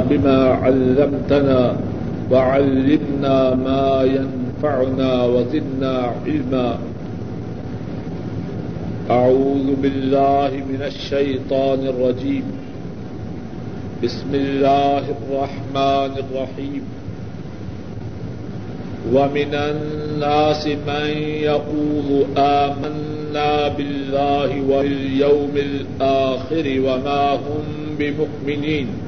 بما علمتنا وعلمنا ما ينفعنا وزدنا علما. أعوذ بالله من الشيطان الرجيم. بسم الله الرحمن الرحيم. ومن الناس من يقول آمنا بالله واليوم الآخر وما هم بمؤمنين.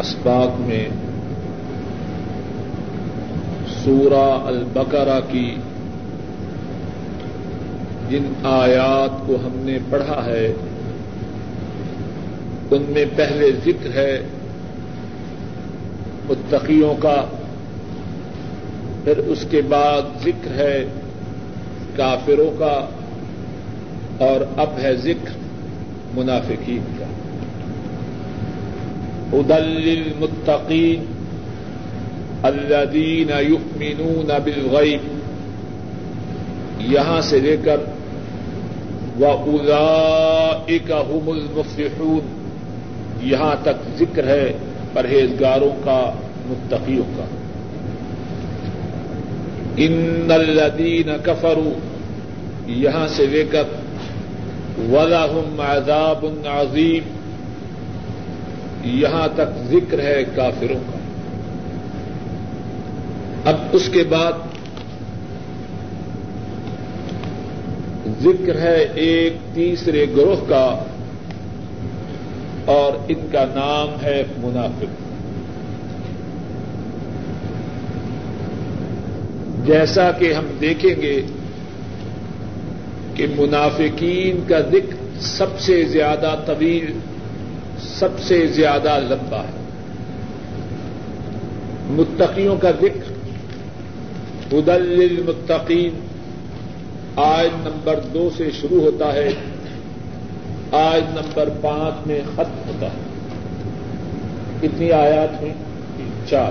اسباق میں سورہ البقرہ کی جن آیات کو ہم نے پڑھا ہے، ان میں پہلے ذکر ہے متقیوں کا، پھر اس کے بعد ذکر ہے کافروں کا، اور اب ہے ذکر منافقین۔ کا ادل المتقین الذین یؤمنون بالغیب یہاں سے لے کر و اولئک هم المفلحون. یہاں تک ذکر ہے پرہیزگاروں کا، متقیوں کا. ان الذین کفروا. یہاں سے لے کر ولہم عذاب عظیم یہاں تک ذکر ہے کافروں کا۔ اب اس کے بعد ذکر ہے ایک تیسرے گروہ کا اور ان کا نام ہے منافق۔ جیسا کہ ہم دیکھیں گے کہ منافقین کا ذکر سب سے زیادہ طویل سب سے زیادہ لمبا ہے۔ متقیوں کا ذکر۔ ادل المتقین آئن نمبر دو سے شروع ہوتا ہے۔ آج نمبر پانچ میں ختم ہوتا ہے۔ کتنی آیات ہیں؟ چار۔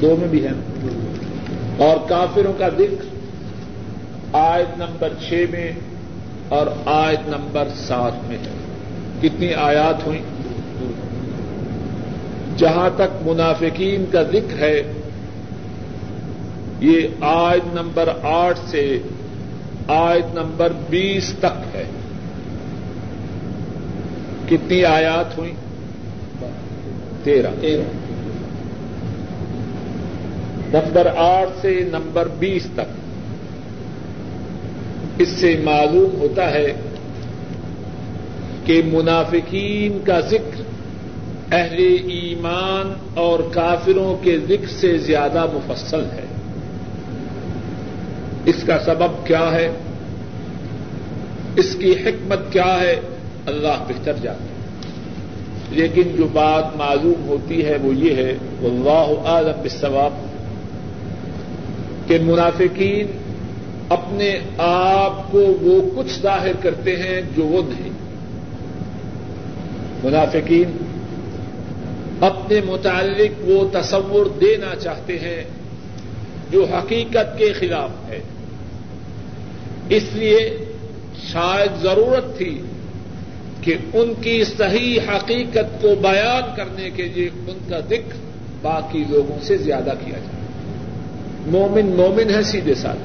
دو میں بھی ہیں۔ اور کافروں کا ذکر آیت نمبر چھ میں اور آیت نمبر سات میں ہے۔ کتنی آیات ہوئی جہاں تک منافقین کا ذکر ہے یہ آیت نمبر آٹھ سے آیت نمبر بیس تک ہے۔ کتنی آیات ہوئی تیرہ۔ نمبر آٹھ سے نمبر بیس تک۔ اس سے معلوم ہوتا ہے کہ منافقین کا ذکر اہل ایمان اور کافروں کے ذکر سے زیادہ مفصل ہے۔ اس کا سبب کیا ہے؟ اس کی حکمت کیا ہے؟ اللہ بہتر جانتے ہیں لیکن جو بات معلوم ہوتی ہے وہ یہ ہے، واللہ عالم بالثواب کہ منافقین اپنے آپ کو وہ کچھ ظاہر کرتے ہیں جو وہ نہیں۔ منافقین اپنے متعلق وہ تصور دینا چاہتے ہیں جو حقیقت کے خلاف ہے۔ اس لیے شاید ضرورت تھی کہ ان کی صحیح حقیقت کو بیان کرنے کے لیے ان کا ذکر باقی لوگوں سے زیادہ کیا جائے۔ مومن مومن ہے سیدھے سال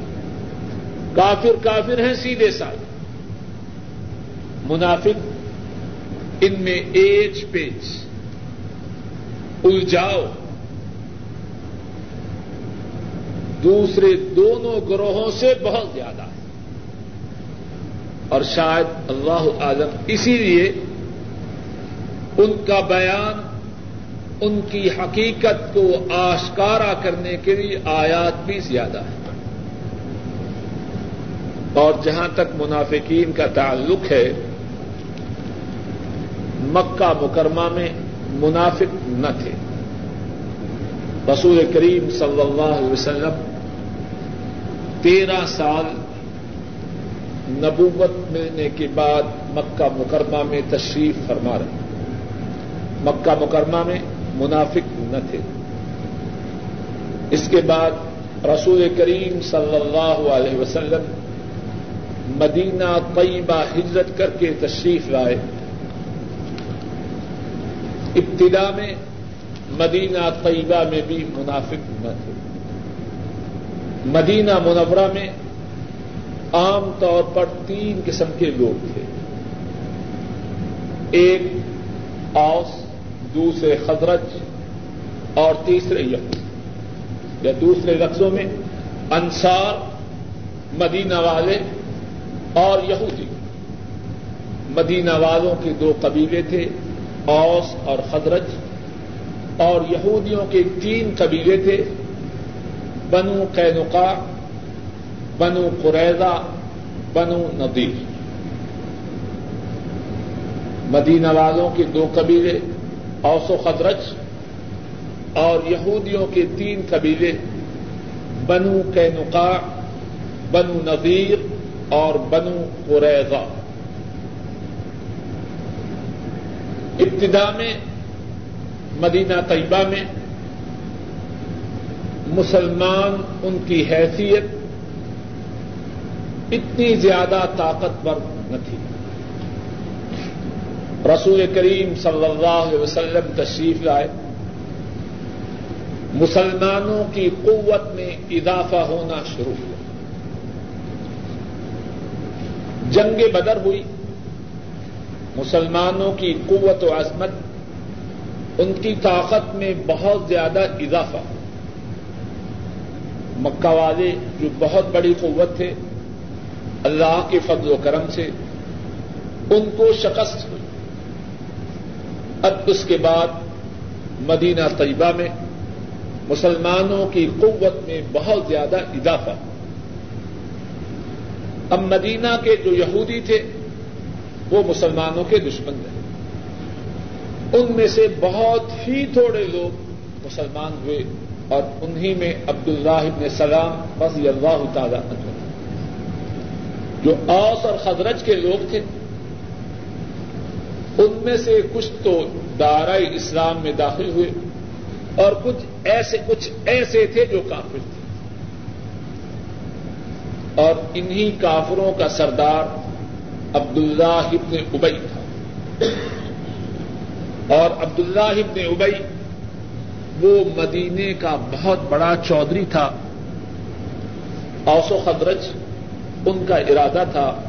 کافر کافر ہیں سیدھے سال منافق ان میں ایج پیج۔ الجھاؤ۔ دوسرے دونوں گروہوں سے بہت زیادہ۔ ہے اور شاید اللہ اعظم اسی لیے ان کا بیان، ان کی حقیقت کو آشکارا کرنے کے لیے آیات بھی زیادہ ہے اور جہاں تک منافقین کا تعلق ہے مکہ مکرمہ میں منافق نہ تھے۔ رسول کریم صلی اللہ علیہ وسلم تیرہ سال نبوت ملنے کے بعد مکہ مکرمہ میں تشریف فرما رہے مکہ مکرمہ میں منافق نہ تھے۔ اس کے بعد رسول کریم صلی اللہ علیہ وسلم مدینہ طیبہ ہجرت کر کے تشریف لائے۔ ابتدا میں مدینہ طیبہ میں بھی منافق نہ تھے۔ مدینہ منورہ میں عام طور پر تین قسم کے لوگ تھے۔ ایک اوس، دوسرے خزرج اور تیسرے یہود یا دوسرے لفظوں میں انصار، مدینہ والے اور یہودی۔ مدینہ والوں کے دو قبیلے تھے۔ اوس اور خدرج اور یہودیوں کے تین قبیلے تھے۔ بنو قینقا بنو قریضہ بنو ندیر مدینہ والوں کے دو قبیلے، اوس و خدرج اور یہودیوں کے تین قبیلے، بنو قینقا بنو نذیر اور بنو قریضہ ابتدا میں، مدینہ طیبہ میں مسلمان ان کی حیثیت اتنی زیادہ طاقتور نہ تھی۔ رسول کریم صلی اللہ علیہ وسلم تشریف لائے۔ مسلمانوں کی قوت میں اضافہ ہونا شروع ہوا۔ جنگ بدر ہوئی۔ مسلمانوں کی قوت و عظمت ان کی طاقت میں بہت زیادہ اضافہ۔ مکہ والے جو بہت بڑی قوت تھے، اللہ کے فضل و کرم سے ان کو شکست ہوئی۔ اب اس کے بعد مدینہ طیبہ میں مسلمانوں کی قوت میں بہت زیادہ اضافہ۔ اب مدینہ کے جو یہودی تھے وہ مسلمانوں کے دشمن رہے ان میں سے بہت ہی تھوڑے لوگ مسلمان ہوئے اور انہی میں عبد اللہ ابن سلام رضی اللہ تعالی عنہ جو اوس اور خزرج کے لوگ تھے۔ ان میں سے کچھ تو دارا اسلام میں داخل ہوئے اور کچھ ایسے کچھ ایسے تھے جو کافر تھے۔ اور انہی کافروں کا سردار عبد اللہ ابن ابئی تھا اور عبد اللہ ابن ابئی وہ مدینے کا بہت بڑا چودھری تھا۔ اوس و خدرج ان کا ارادہ تھا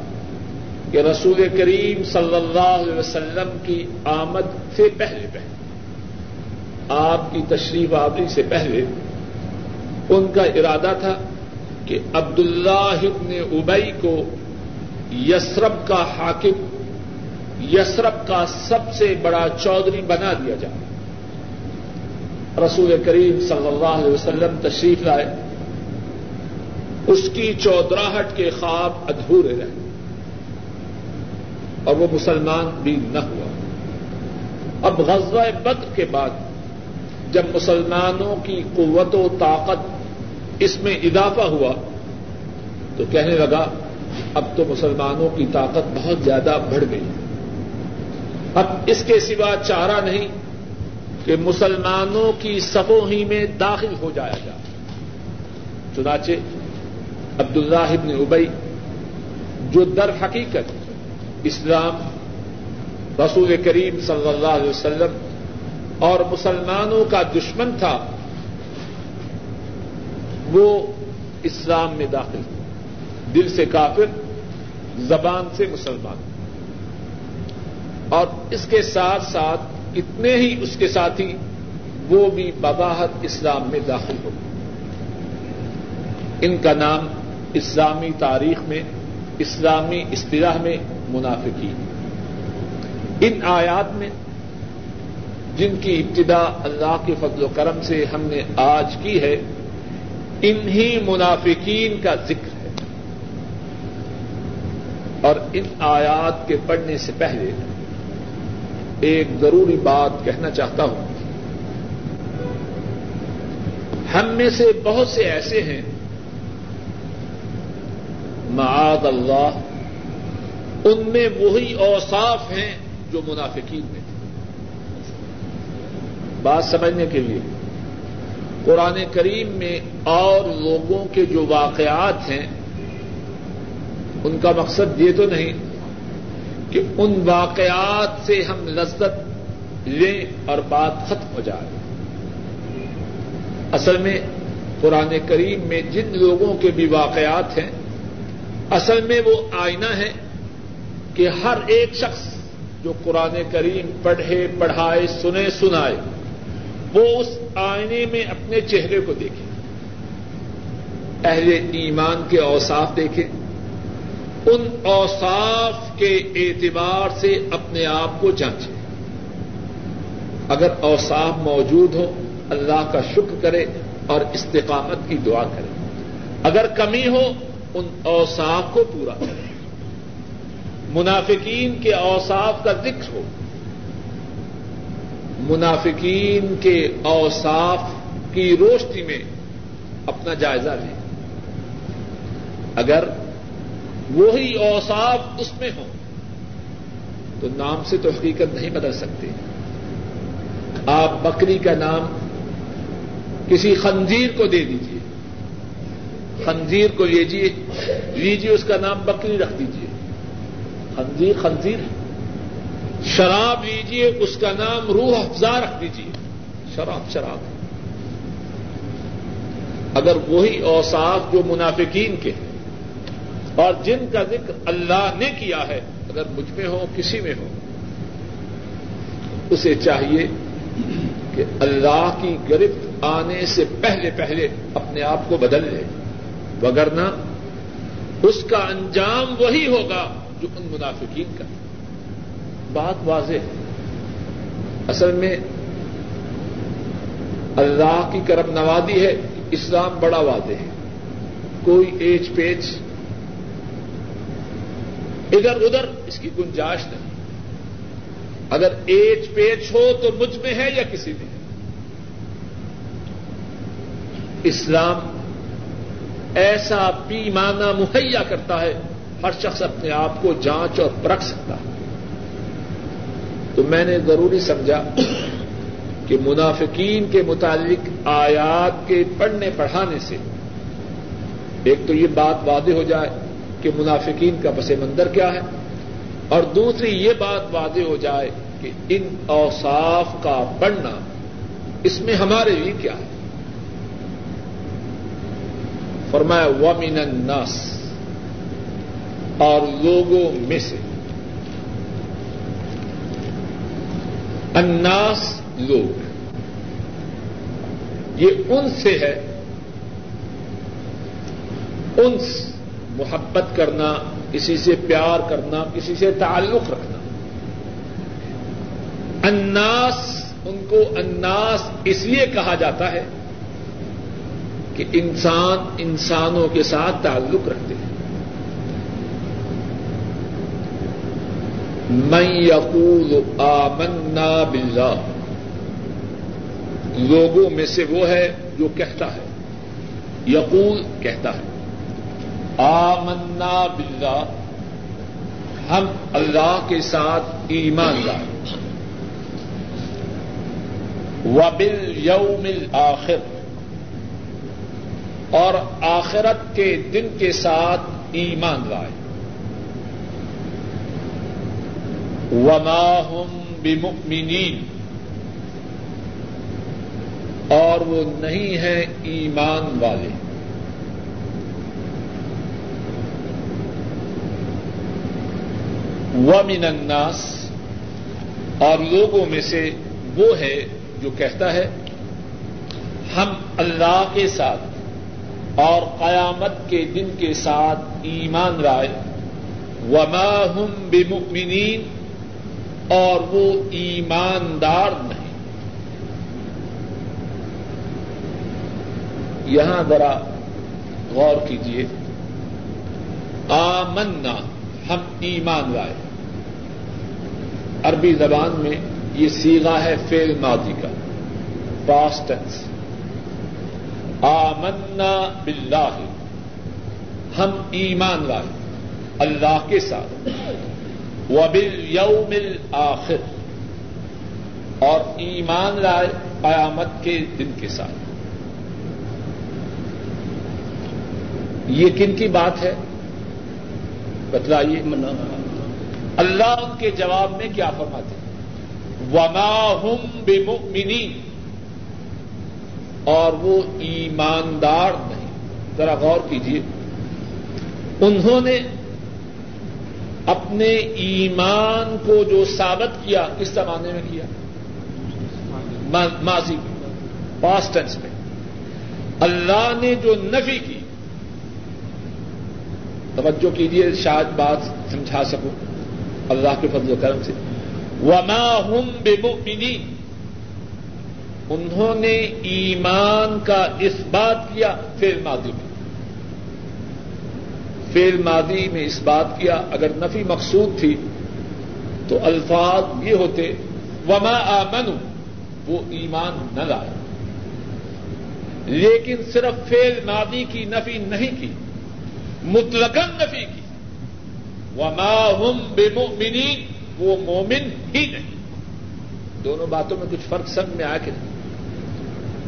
کہ رسول کریم صلی اللہ علیہ وسلم کی آمد سے پہلے پہلے، آپ کی تشریف آوری سے پہلے، ان کا ارادہ تھا کہ عبد اللہ ابن ابئی کو یسرب کا حاکم، یسرب کا سب سے بڑا چودھری بنا دیا جائے۔ رسول کریم صلی اللہ علیہ وسلم تشریف لائے۔ اس کی چودراہٹ کے خواب ادھورے رہے۔ اور وہ مسلمان بھی نہ ہوا۔ اب غزوہ بدر کے بعد جب مسلمانوں کی قوت و طاقت اس میں اضافہ ہوا تو کہنے لگا اب تو مسلمانوں کی طاقت بہت زیادہ بڑھ گئی۔ اب اس کے سوا چارہ نہیں کہ مسلمانوں کی سبوں ہی میں داخل ہو جایا جائے۔ چنانچہ عبد اللہ ابن ابئی جو در حقیقت اسلام رسول کریم صلی اللہ علیہ وسلم اور مسلمانوں کا دشمن تھا، وہ اسلام میں داخل دل سے کافر، زبان سے مسلمان۔ اور اس کے ساتھ ساتھ اتنے ہی اس کے ساتھی، وہ بھی بباہت اسلام میں داخل ہو۔ ان کا نام اسلامی تاریخ میں، اسلامی اصطلاح میں منافقی ان آیات میں، جن کی ابتدا اللہ کے فضل و کرم سے ہم نے آج کی ہے، انہی منافقین کا ذکر اور ان آیات کے پڑھنے سے پہلے ایک ضروری بات کہنا چاہتا ہوں۔ ہم میں سے بہت سے ایسے ہیں۔ معاد اللہ۔ ان میں وہی اوصاف ہیں جو منافقین میں بات سمجھنے کے لیے۔ قرآن کریم میں اور لوگوں کے جو واقعات ہیں ان کا مقصد یہ تو نہیں کہ ان واقعات سے ہم لذت لیں اور بات ختم ہو جائے۔ اصل میں قرآن کریم میں جن لوگوں کے بھی واقعات ہیں، اصل میں وہ آئینہ ہے کہ ہر ایک شخص جو قرآن کریم پڑھے، پڑھائے، سنے، سنائے، وہ اس آئینے میں اپنے چہرے کو دیکھے۔ اہل ایمان کے اوصاف دیکھے ان اوصاف کے اعتبار سے اپنے آپ کو جانچے۔ اگر اوصاف موجود ہو اللہ کا شکر کرے اور استقامت کی دعا کرے۔ اگر کمی ہو، ان اوصاف کو پورا کرے۔ منافقین کے اوصاف کا ذکر ہو۔ منافقین کے اوصاف کی روشنی میں اپنا جائزہ لیں۔ اگر وہی اوصاف اس میں ہوں۔ تو نام سے تو حقیقت نہیں بدل سکتے آپ بکری کا نام کسی خنزیر کو دے دیجیے خنزیر کو لیجیے لیجیے اس کا نام بکری رکھ دیجیے خنزیر خنزیر شراب لیجیے اس کا نام روح افزا رکھ دیجیے شراب شراب۔ اگر وہی اوصاف جو منافقین کے ہیں اور جن کا ذکر اللہ نے کیا ہے، اگر مجھ میں ہو، کسی میں ہو، اسے چاہیے کہ اللہ کی گرفت آنے سے پہلے پہلے اپنے آپ کو بدل لے۔ وگرنہ اس کا انجام وہی ہوگا جو ان منافقین کا۔ بات واضح ہے۔ اصل میں اللہ کی کرم نوازی ہے، اسلام بڑا واضح ہے۔ کوئی ایج پیچ ادھر ادھر، اس کی گنجائش نہیں۔ اگر ایج پیچ ہو تو مجھ میں ہے یا کسی میں؟ ہے اسلام ایسا پیمانہ مہیا کرتا ہے، ہر شخص اپنے آپ کو جانچ اور پرکھ سکتا ہے۔ تو میں نے ضروری سمجھا کہ منافقین کے متعلق آیات کے پڑھنے پڑھانے سے ایک تو یہ بات واضح ہو جائے کہ منافقین کا پس منظر کیا ہے اور دوسری یہ بات واضح ہو جائے کہ ان اوصاف کا پڑھنا اس میں ہمارے لیے کیا ہے۔ فرمایا، ومن الناس، اور لوگوں میں سے۔ اناس لوگ۔ یہ ان سے ہے۔ انس۔ محبت کرنا، کسی سے پیار کرنا، کسی سے تعلق رکھنا۔ اناس ان کو اناس اس لیے کہا جاتا ہے کہ انسان انسانوں کے ساتھ تعلق رکھتے ہیں۔ میں یقول آمنا باللہ۔ لوگوں میں سے وہ ہے جو کہتا ہے۔ یقول کہتا ہے۔ آمنا باللہ۔ ہم اللہ کے ساتھ ایمان لائیں وبل یوم آخر اور آخرت کے دن کے ساتھ ایمان لائے۔ وما ہم بمؤمنین۔ اور وہ نہیں ہیں ایمان والے۔ ومن الناس، اور لوگوں میں سے وہ ہے جو کہتا ہے، ہم اللہ کے ساتھ اور قیامت کے دن کے ساتھ ایمان رائے وما ہم بمؤمنین، اور وہ ایماندار نہیں۔ یہاں ذرا غور کیجیے آمنا، ہم ایمان لائے۔ عربی زبان میں یہ سیگا ہے فیل ماضی کا. پاسٹنس آمنا باللہ. ہم ایمان لائے. اللہ کے ساتھ. وبل یوم آخر اور ایمان لائے قیامت کے دن کے ساتھ. یہ کن کی بات ہے؟ بتلائیے. اللہ ان کے جواب میں کیا فرماتے ہیں؟ وما ہم بے اور وہ ایماندار نہیں۔ ذرا غور کیجیے انہوں نے اپنے ایمان کو جو ثابت کیا، کس زمانے میں کیا؟ ماضی میں۔ پاسٹنس میں۔ اللہ نے جو نفی کی۔ توجہ کیجیے شاید بات سمجھا سکوں۔ اللہ کے فضل و کرم سے۔ وما ہم بے انہوں نے ایمان کا اس بات کیا فیل مادی میں۔ فیل مادی میں اس بات کیا، اگر نفی مقصود تھی تو الفاظ یہ ہوتے، وما آمنو وہ ایمان نہ لائے۔ لیکن صرف فیل مادی کی نفی نہیں کی، مطلقاً نفی کی۔ وما ہم بے وہ مومن ہی نہیں۔ دونوں باتوں میں کچھ فرق سب میں آ کے نہیں؟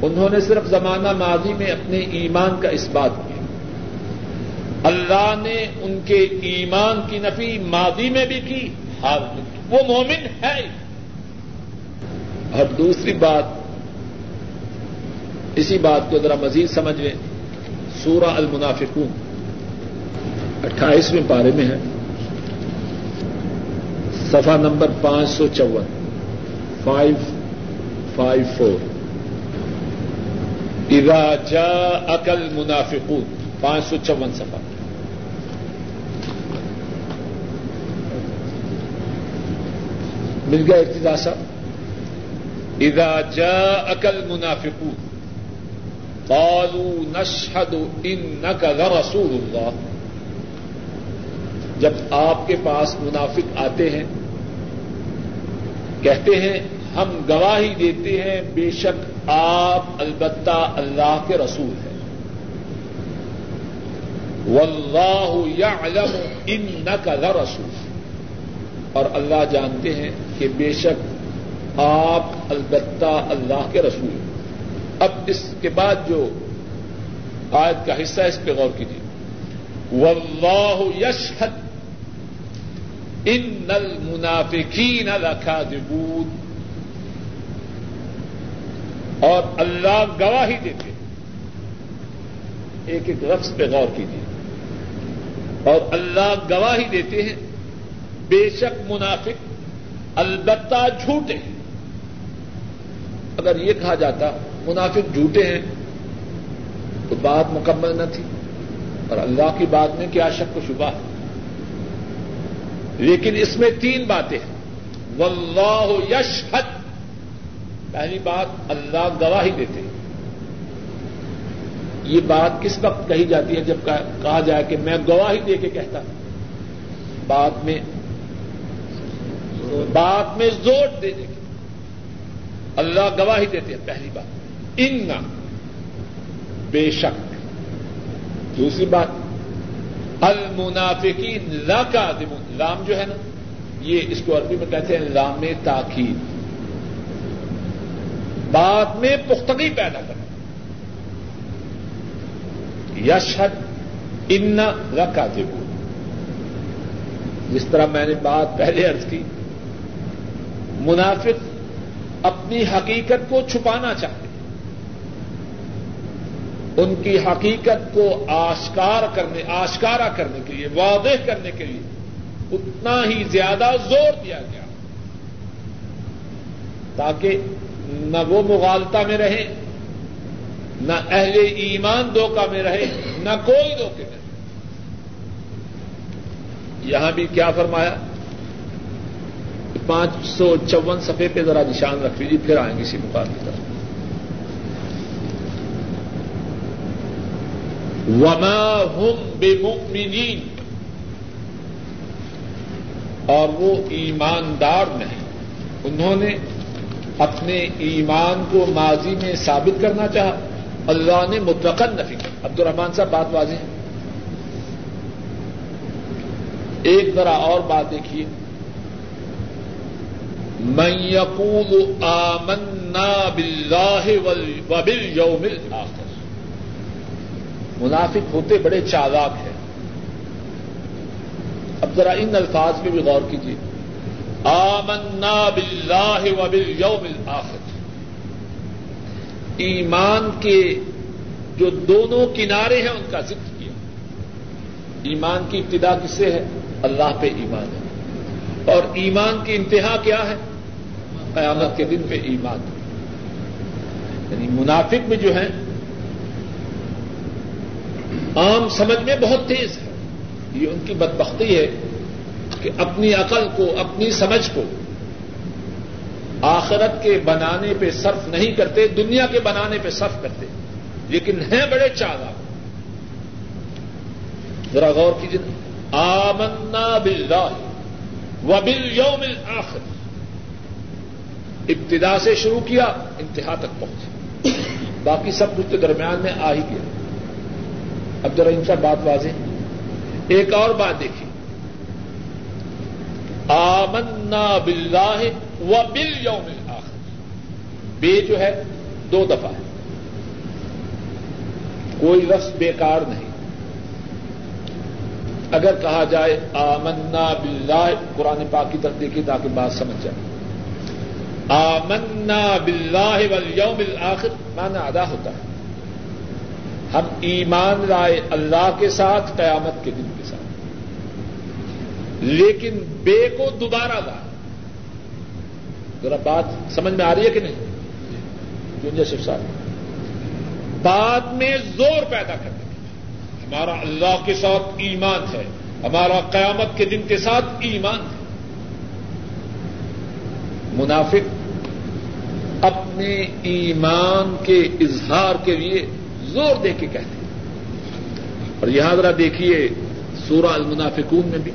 انہوں نے صرف زمانہ ماضی میں اپنے ایمان کا اس بات کیا اللہ نے ان کے ایمان کی نفی ماضی میں بھی کی حال میں کی وہ مومن ہے اور دوسری بات، اسی بات کو ذرا مزید سمجھ لیں۔ سورہ المنافقون، اٹھائیسویں پارے میں ہے۔ سفا نمبر پانچ سو چون فائیو فائیو فور اذا جاءك المنافقون، پانچ سو چون سفا مل گیا ارتداسا اذا جاءك المنافقون، قالوا نشهد انك لرسول الله جب آپ کے پاس منافق آتے ہیں، کہتے ہیں، ہم گواہی دیتے ہیں، بے شک آپ البتہ اللہ کے رسول ہیں۔ واللہ یعلم انک لرسول اور اللہ جانتے ہیں کہ بے شک آپ البتہ اللہ کے رسول ہیں۔ اب اس کے بعد جو آیت کا حصہ اس پہ غور کیجیے۔ واللہ یشہد ان المنافقین لکاذبون اور اللہ گواہی دیتے ایک ایک رقص پہ غور کیجیے۔ اور اللہ گواہی دیتے ہیں، بے شک منافق البتہ جھوٹے ہیں۔ اگر یہ کہا جاتا، منافق جھوٹے ہیں، تو بات مکمل نہ تھی۔ اور اللہ کی بات میں کیا شک و شبہ ہے؟ لیکن اس میں تین باتیں ہیں۔ واللہ یشہد پہلی بات، اللہ گواہی دیتے یہ بات کس وقت کہی جاتی ہے جب کہا جائے کہ میں گواہی دے کے کہتا ہوں؟ بات میں بات میں زور دینے کی اللہ گواہی دیتے ہیں، پہلی بات۔ ان بے شک۔ دوسری بات۔ المنافقین لا کا لام جو ہے نا، یہ اس کو عربی میں کہتے ہیں لام تاخیر بات میں پختگی پیدا کرنا۔ یشد ان رکھا جس طرح میں نے بات پہلے ارض کی۔ منافق اپنی حقیقت کو چھپانا چاہتے ان کی حقیقت کو آشکار کرنے، آشکارا کرنے کے لیے، واضح کرنے کے لیے۔ اتنا ہی زیادہ زور دیا گیا۔ تاکہ نہ وہ مغالتا میں رہے، نہ اہل ایمان دھوکا میں رہے، نہ کوئی دھوکے میں رہے۔ یہاں بھی کیا فرمایا؟ پانچ سو چون سفے پہ ذرا نشان رکھ لیجیے، پھر آئیں گے اسی مقام کی طرف وما ہم بے اور وہ ایماندار نہیں۔ انہوں نے اپنے ایمان کو ماضی میں ثابت کرنا چاہا۔ اللہ نے متقن نفی کر عبد الرحمان صاحب، بات واضح ہے؟ ایک ذرا اور بات دیکھیے۔ من يقول آمنا بالله وباليوم الآخر۔ منافق ہوتے بڑے چالاک ہیں۔ اب ذرا ان الفاظ پہ بھی غور کیجیے آمنا بالله وباليوم الآخر ایمان کے جو دونوں کنارے ہیں ان کا ذکر کیا۔ ایمان کی ابتدا کس سے ہے؟ اللہ پہ ایمان ہے۔ اور ایمان کی انتہا کیا ہے؟ قیامت کے دن پہ ایمان۔ یعنی منافق میں جو ہے عام سمجھ میں بہت تیز ہے یہ ان کی بدبختی ہے کہ اپنی عقل کو، اپنی سمجھ کو آخرت کے بنانے پہ صرف نہیں کرتے، دنیا کے بنانے پہ صرف کرتے۔ لیکن ہیں بڑے چالا ذرا غور کیجیے آمنا باللہ و بل یوم آخر ابتدا سے شروع کیا، انتہا تک پہنچے باقی سب کچھ کے درمیان میں آ ہی گیا۔ اب ذرا ان کا بات واضح۔ ایک اور بات دیکھیے۔ آمنا باللہ و بل یوم آخر بے جو ہے، دو دفعہ ہے۔ کوئی رس بیکار نہیں۔ اگر کہا جائے آمنا باللہ، قرآن پاک کی طرف دیکھیے تاکہ بات سمجھ جائے۔ آمنا باللہ والیوم الاخر مانا ادا ہوتا ہے۔ ہم ایمان لائے اللہ کے ساتھ قیامت کے دن۔ لیکن بے کو دوبارہ لائے ذرا بات سمجھ میں آ رہی ہے کہ نہیں؟ جنجا شیف صاحب۔ بعد میں زور پیدا کرنے ہمارا اللہ کے ساتھ ایمان ہے۔ ہمارا قیامت کے دن کے ساتھ ایمان ہے۔ منافق اپنے ایمان کے اظہار کے لیے زور دے کے کہتے ہیں۔ اور یہاں ذرا دیکھیے سورہ المنافقون میں بھی۔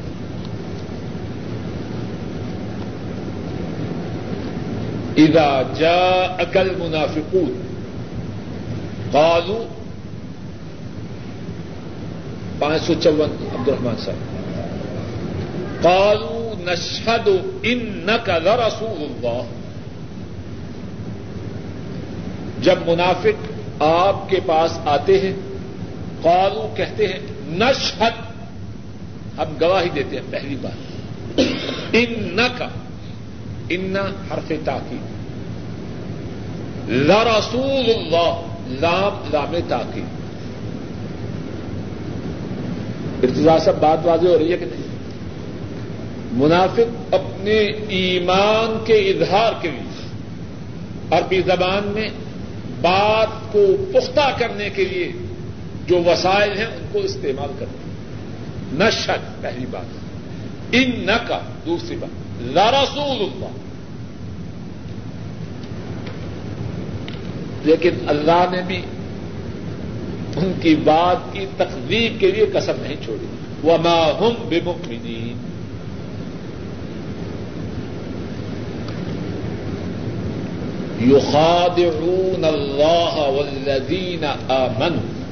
اذا جا اکل منافقون قالوا پانچ سو چون عبد الرحمان صاحب. کالو نشد ان نقل رسول اللہ جب منافق آپ کے پاس آتے ہیں کالو کہتے ہیں نشد ہم گواہی دیتے ہیں پہلی بار ان کا ان حرف تاکید. لرسول اللہ لام لام تاکید. ارتضا سب بات واضح ہو رہی ہے کہ نہیں؟ منافق اپنے ایمان کے اظہار کے لیے، عربی زبان میں بات کو پختہ کرنے کے لیے جو وسائل ہیں، ان کو استعمال کرتے ہیں۔ نہ شک پہلی بات۔ ان نہ کا دوسری بات۔ لارسول اللہ لیکن اللہ نے بھی ان کی بات کی تقدیق کے لیے کسر نہیں چھوڑی۔ وہ ہم بے مکمدین يخادعون الله والذين آمنوا۔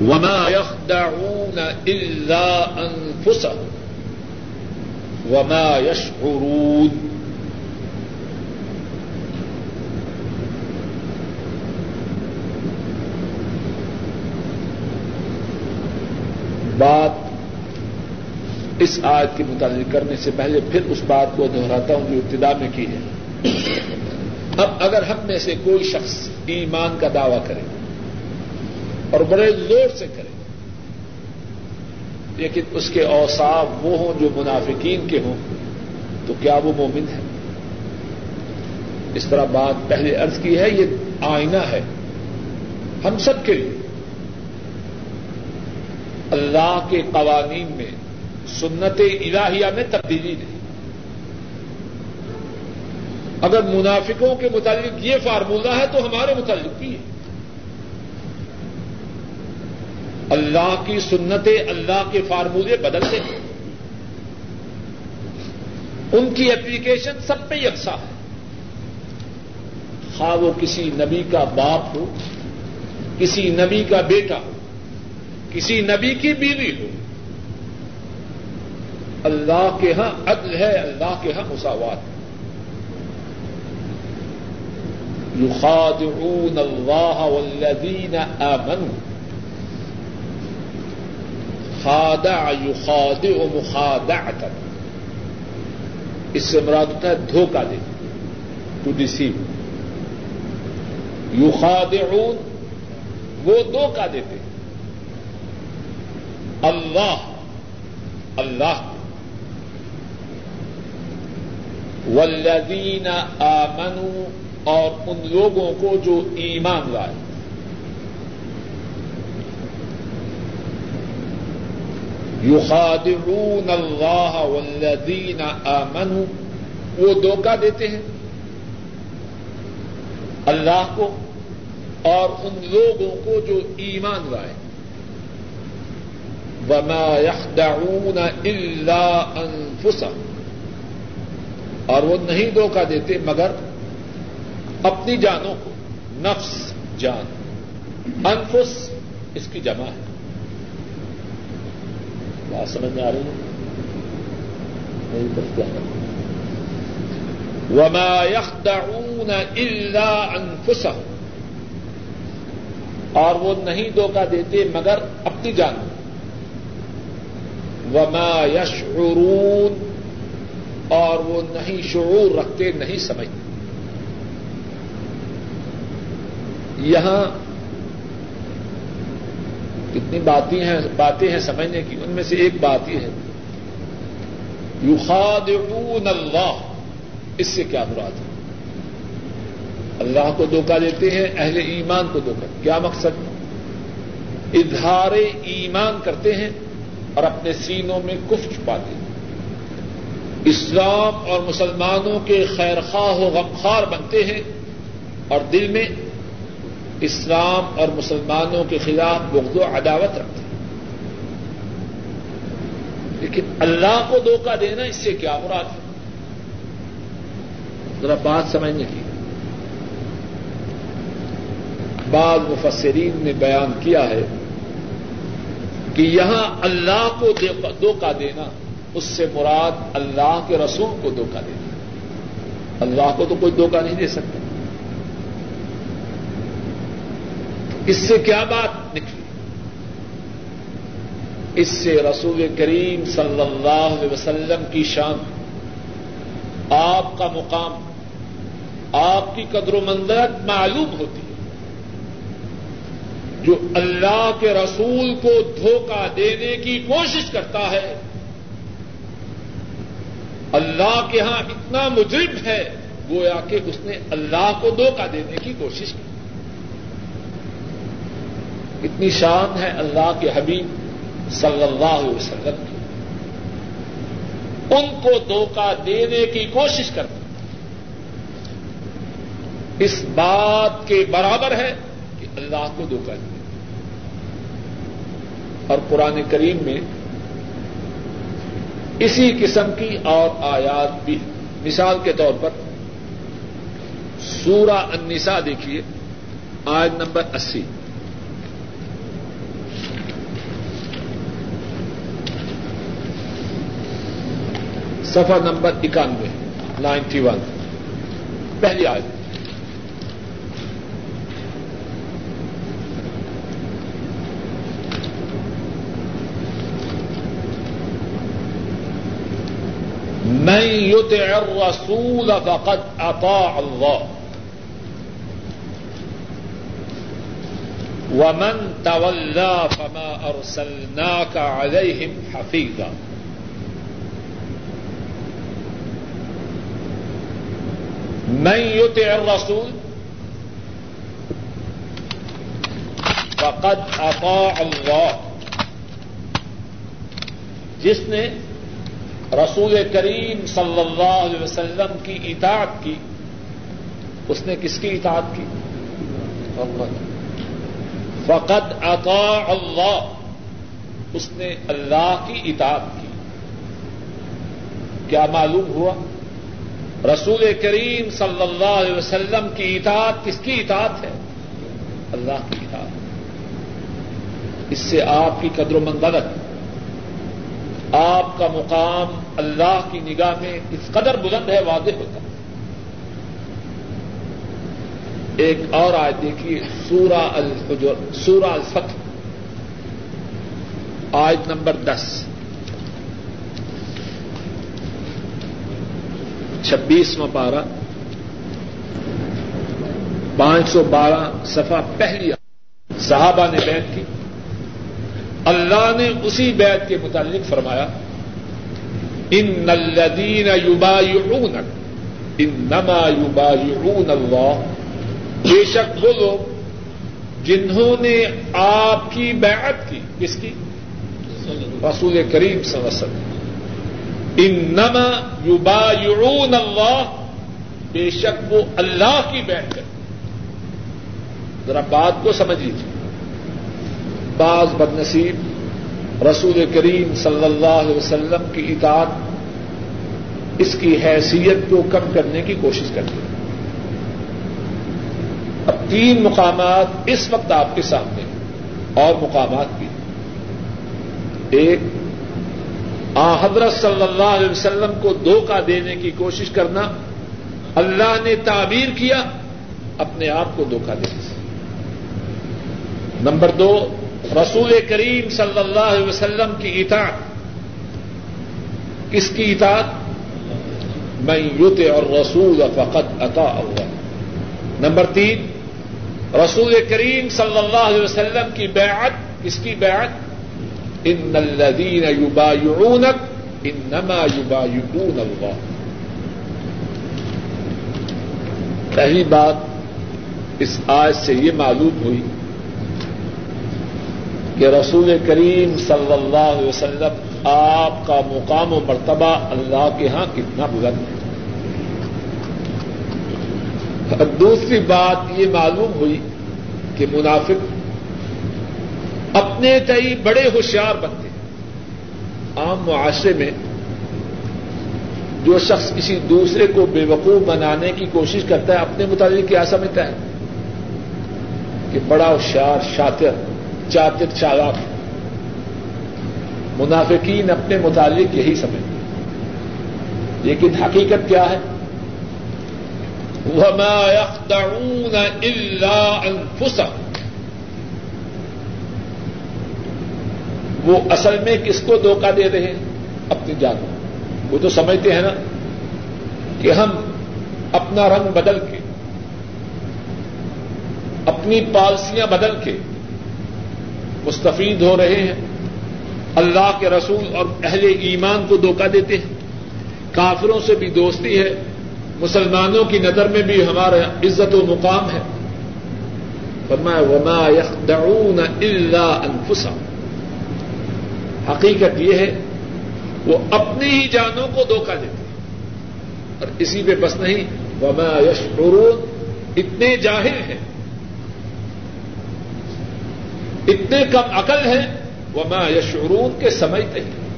وما يخدعون إلا أنفسهم۔ وما يشعرون. بات اس آیت کے متعلق کرنے سے پہلے پھر اس بات کو دہراتا ہوں جو ابتدا میں کی ہے۔ اب اگر ہم میں سے کوئی شخص ایمان کا دعوی کرے اور بڑے زور سے کرے لیکن اس کے اوساف وہ ہوں جو منافقین کے ہوں، تو کیا وہ مومن ہے اس طرح بات پہلے ارض کی ہے، یہ آئینہ ہے ہم سب کے لیے۔ اللہ کے قوانین میں سنت الہیہ میں تبدیلی نہیں۔ اگر منافقوں کے متعلق یہ فارمولہ ہے تو ہمارے متعلق بھی ہے۔ اللہ کی سنتیں اللہ کے فارمولے بدلتے ہیں۔ ان کی اپلیکیشن سب پہ یکساں ہے۔ خواہ وہ کسی نبی کا باپ ہو، کسی نبی کا بیٹا ہو، کسی نبی کی بیوی ہو۔ اللہ کے ہاں عدل ہے، اللہ کے ہاں مساوات۔ ہے يخادعون الله والذين آمنوا۔ خادع يخادع مخادعة اس سے مراد ہوتا ہے دھوکہ دے ٹو ڈیسیو یخادعون، وہ دھوکہ دیتے۔ اللہ اللہ۔ والذین آمنوا، اور ان لوگوں کو جو ایمان لائے۔ یخادعون اللہ والذین آمنوا وہ دھوکہ دیتے ہیں اللہ کو اور ان لوگوں کو جو ایمان لائے۔ وما يخدعون الا انفسهم۔ اور وہ نہیں دھوکہ دیتے مگر اپنی جانوں کو، نفس، جان۔ انفس اس کی جمع ہے۔ بات سمجھ میں آ رہی ہے؟ وما يخدعون الا انفسهم اور وہ نہیں دھوکہ دیتے مگر اپنی جان۔ وما یشعرون اور وہ نہیں شعور رکھتے، نہیں سمجھتے۔ یہاں کتنی باتیں ہیں باتیں ہیں سمجھنے کی، ان میں سے ایک بات یہ ہے۔ یخادعون اللہ۔ اس سے کیا مراد ہے؟ اللہ کو دھوکہ دیتے ہیں، اہل ایمان کو دھوکہ۔ کیا مقصد؟ اظہار ایمان کرتے ہیں اور اپنے سینوں میں کف چھپاتے ہیں۔ اسلام اور مسلمانوں کے خیر خواہ و غمخوار بنتے ہیں اور دل میں اسلام اور مسلمانوں کے خلاف بغض و عداوت رکھتے ہیں۔ لیکن اللہ کو دھوکہ دینا اس سے کیا مراد ہے؟ ذرا بات سمجھنے کی۔ بعض مفسرین نے بیان کیا ہے کہ یہاں اللہ کو دھوکہ دینا، اس سے مراد اللہ کے رسول کو دھوکہ دینا۔ اللہ کو تو کوئی دھوکہ نہیں دے سکتا۔ اس سے کیا بات نکلی؟ اس سے رسول کریم صلی اللہ علیہ وسلم کی شان، آپ کا مقام، آپ کی قدر و مندرت معلوم ہوتی ہے۔ جو اللہ کے رسول کو دھوکہ دینے کی کوشش کرتا ہے، اللہ کے ہاں اتنا مجرم ہے، گویا کہ اس نے اللہ کو دھوکہ دینے کی کوشش کی۔ اتنی شان ہے اللہ کے حبیب صلی اللہ علیہ وسلم کی۔ ان کو دھوکہ دینے کی کوشش کرتے اس بات کے برابر ہے کہ اللہ کو دھوکہ دے اور قرآن کریم میں اسی قسم کی اور آیات بھی مثال کے طور پر سورہ النساء دیکھیے، آیت نمبر اسی۔ سفر نمبر اکانوے نائنٹی ون۔ پہلی آیت۔ من يطع الرسول فقد اطاع الله. ومن تولى فما ارسلناك عليهم حفيظا۔ من يطع الرسول فقد اطاع الله. جس نے رسول کریم صلی اللہ علیہ وسلم کی اطاعت کی، اس نے کس کی اطاعت کی؟ فقط اطاع اللہ اس نے اللہ کی اطاعت کی. کیا معلوم ہوا؟ رسول کریم صلی اللہ علیہ وسلم کی اطاعت کس کی اطاعت ہے؟ اللہ کی اطاعت۔ اس سے آپ کی قدر و منزلت، آپ کا مقام اللہ کی نگاہ میں اس قدر بلند ہے، واضح ہوتا۔ ایک اور آج دیکھیے، سورہ الفجر، سورہ الفتح آج نمبر دس۔ چھبیسواں پارہ، پانچ سو بارہ سفا پہلی صحابہ نے بیت کی۔ اللہ نے اسی بیت کے متعلق فرمایا ان الدین یوبا یون ان نما یوبا یون اللہ۔ بے شک وہ لوگ جنہوں نے آپ کی بیعت کی، کس کی؟ رسول کریم صلی اللہ علیہ وسلم ان نما اللہ، بے شک وہ اللہ کی بیعت کرتے ذرا بات کو سمجھ لیجیے بعض بد نصیب رسول کریم صلی اللہ علیہ وسلم کی اطاعت اس کی حیثیت کو کم کرنے کی کوشش کرتے ہیں۔ اب تین مقامات اس وقت آپ کے سامنے اور مقامات بھی۔ ایک آ، حضرت صلی اللہ علیہ وسلم کو دھوکہ دینے کی کوشش کرنا، اللہ نے تعبیر کیا، اپنے آپ کو دھوکہ دینے سے نمبر دو، رسول کریم صلی اللہ علیہ وسلم کی اطاعت۔ کس کی اطاعت؟ میں یوت اور رسول فقط عطا اللہ۔ نمبر تین، رسول کریم صلی اللہ علیہ وسلم کی بیعت، کس کی بیعت؟ ان الذین یبایعونک انما یبایعون اللہ پہلی بات اس آج سے یہ معلوم ہوئی کہ رسول کریم صلی اللہ علیہ وسلم آپ کا مقام و مرتبہ اللہ کے ہاں کتنا بلند ہے۔ اور دوسری بات یہ معلوم ہوئی کہ منافق اپنے تئی بڑے ہوشیار بنتے ہیں۔ عام معاشرے میں جو شخص کسی دوسرے کو بے وقوف بنانے کی کوشش کرتا ہے، اپنے متعلق کیا سمجھتا ہے؟ کہ بڑا ہوشیار، شاطر، چاطر، چالاک۔ منافقین اپنے متعلق یہی سمجھتے لیکن حقیقت کیا ہے؟ وما يخدعون الا انفسهم وہ اصل میں کس کو دھوکہ دے رہے ہیں؟ اپنی جان وہ تو سمجھتے ہیں نا کہ ہم اپنا رنگ بدل کے، اپنی پالسیاں بدل کے مستفید ہو رہے ہیں۔ اللہ کے رسول اور اہل ایمان کو دھوکہ دیتے ہیں۔ کافروں سے بھی دوستی ہے۔ مسلمانوں کی نظر میں بھی ہمارا عزت و مقام ہے۔ فرمایا، وما يخدعون الا انفسهم حقیقت یہ ہے، وہ اپنی ہی جانوں کو دھوکہ دیتے ہیں۔ اور اسی پہ بس نہیں، وما يشعرون، اتنے جاہل ہیں۔ اتنے کم عقل ہیں، وما يشعرون کے سمجھتے ہیں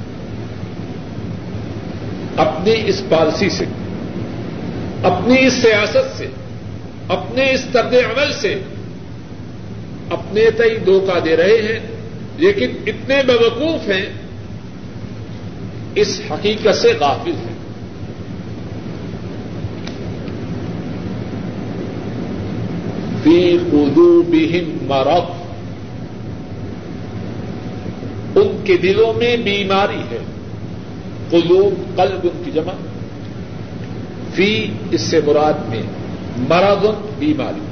اپنی اس پالسی سے، اپنی اس سیاست سے، اپنے اس طرز عمل سے اپنے تئی دھوکہ دے رہے ہیں۔ لیکن اتنے بیوقوف ہیں، اس حقیقت سے غافل ہیں۔ فی قلوبہم مرض۔ ان کے دلوں میں بیماری ہے۔ قلوب، قلب ان کی جمع۔ فی اس سے مراد میں، مرض بیماری۔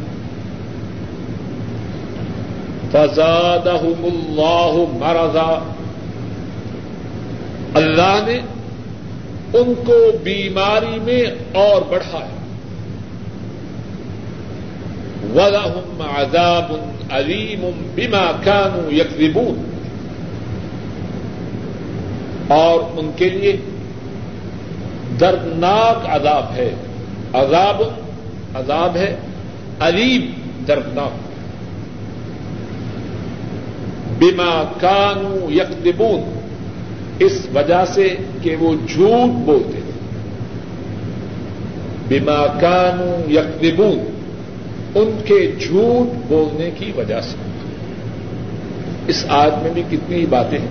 فزادہم اللہ مرضا۔ اللہ نے ان کو بیماری میں اور بڑھایا۔ ولہم عذاب علیم بما كانوا یکذبون اور ان کے لیے دردناک عذاب ہے۔ عذاب عذاب ہے، علیم، دردناک۔ بما کانو یکدبون اس وجہ سے کہ وہ جھوٹ بولتے تھے۔ بما کانو یکبون ان کے جھوٹ بولنے کی وجہ سے۔ اس آج میں بھی کتنی باتیں ہیں۔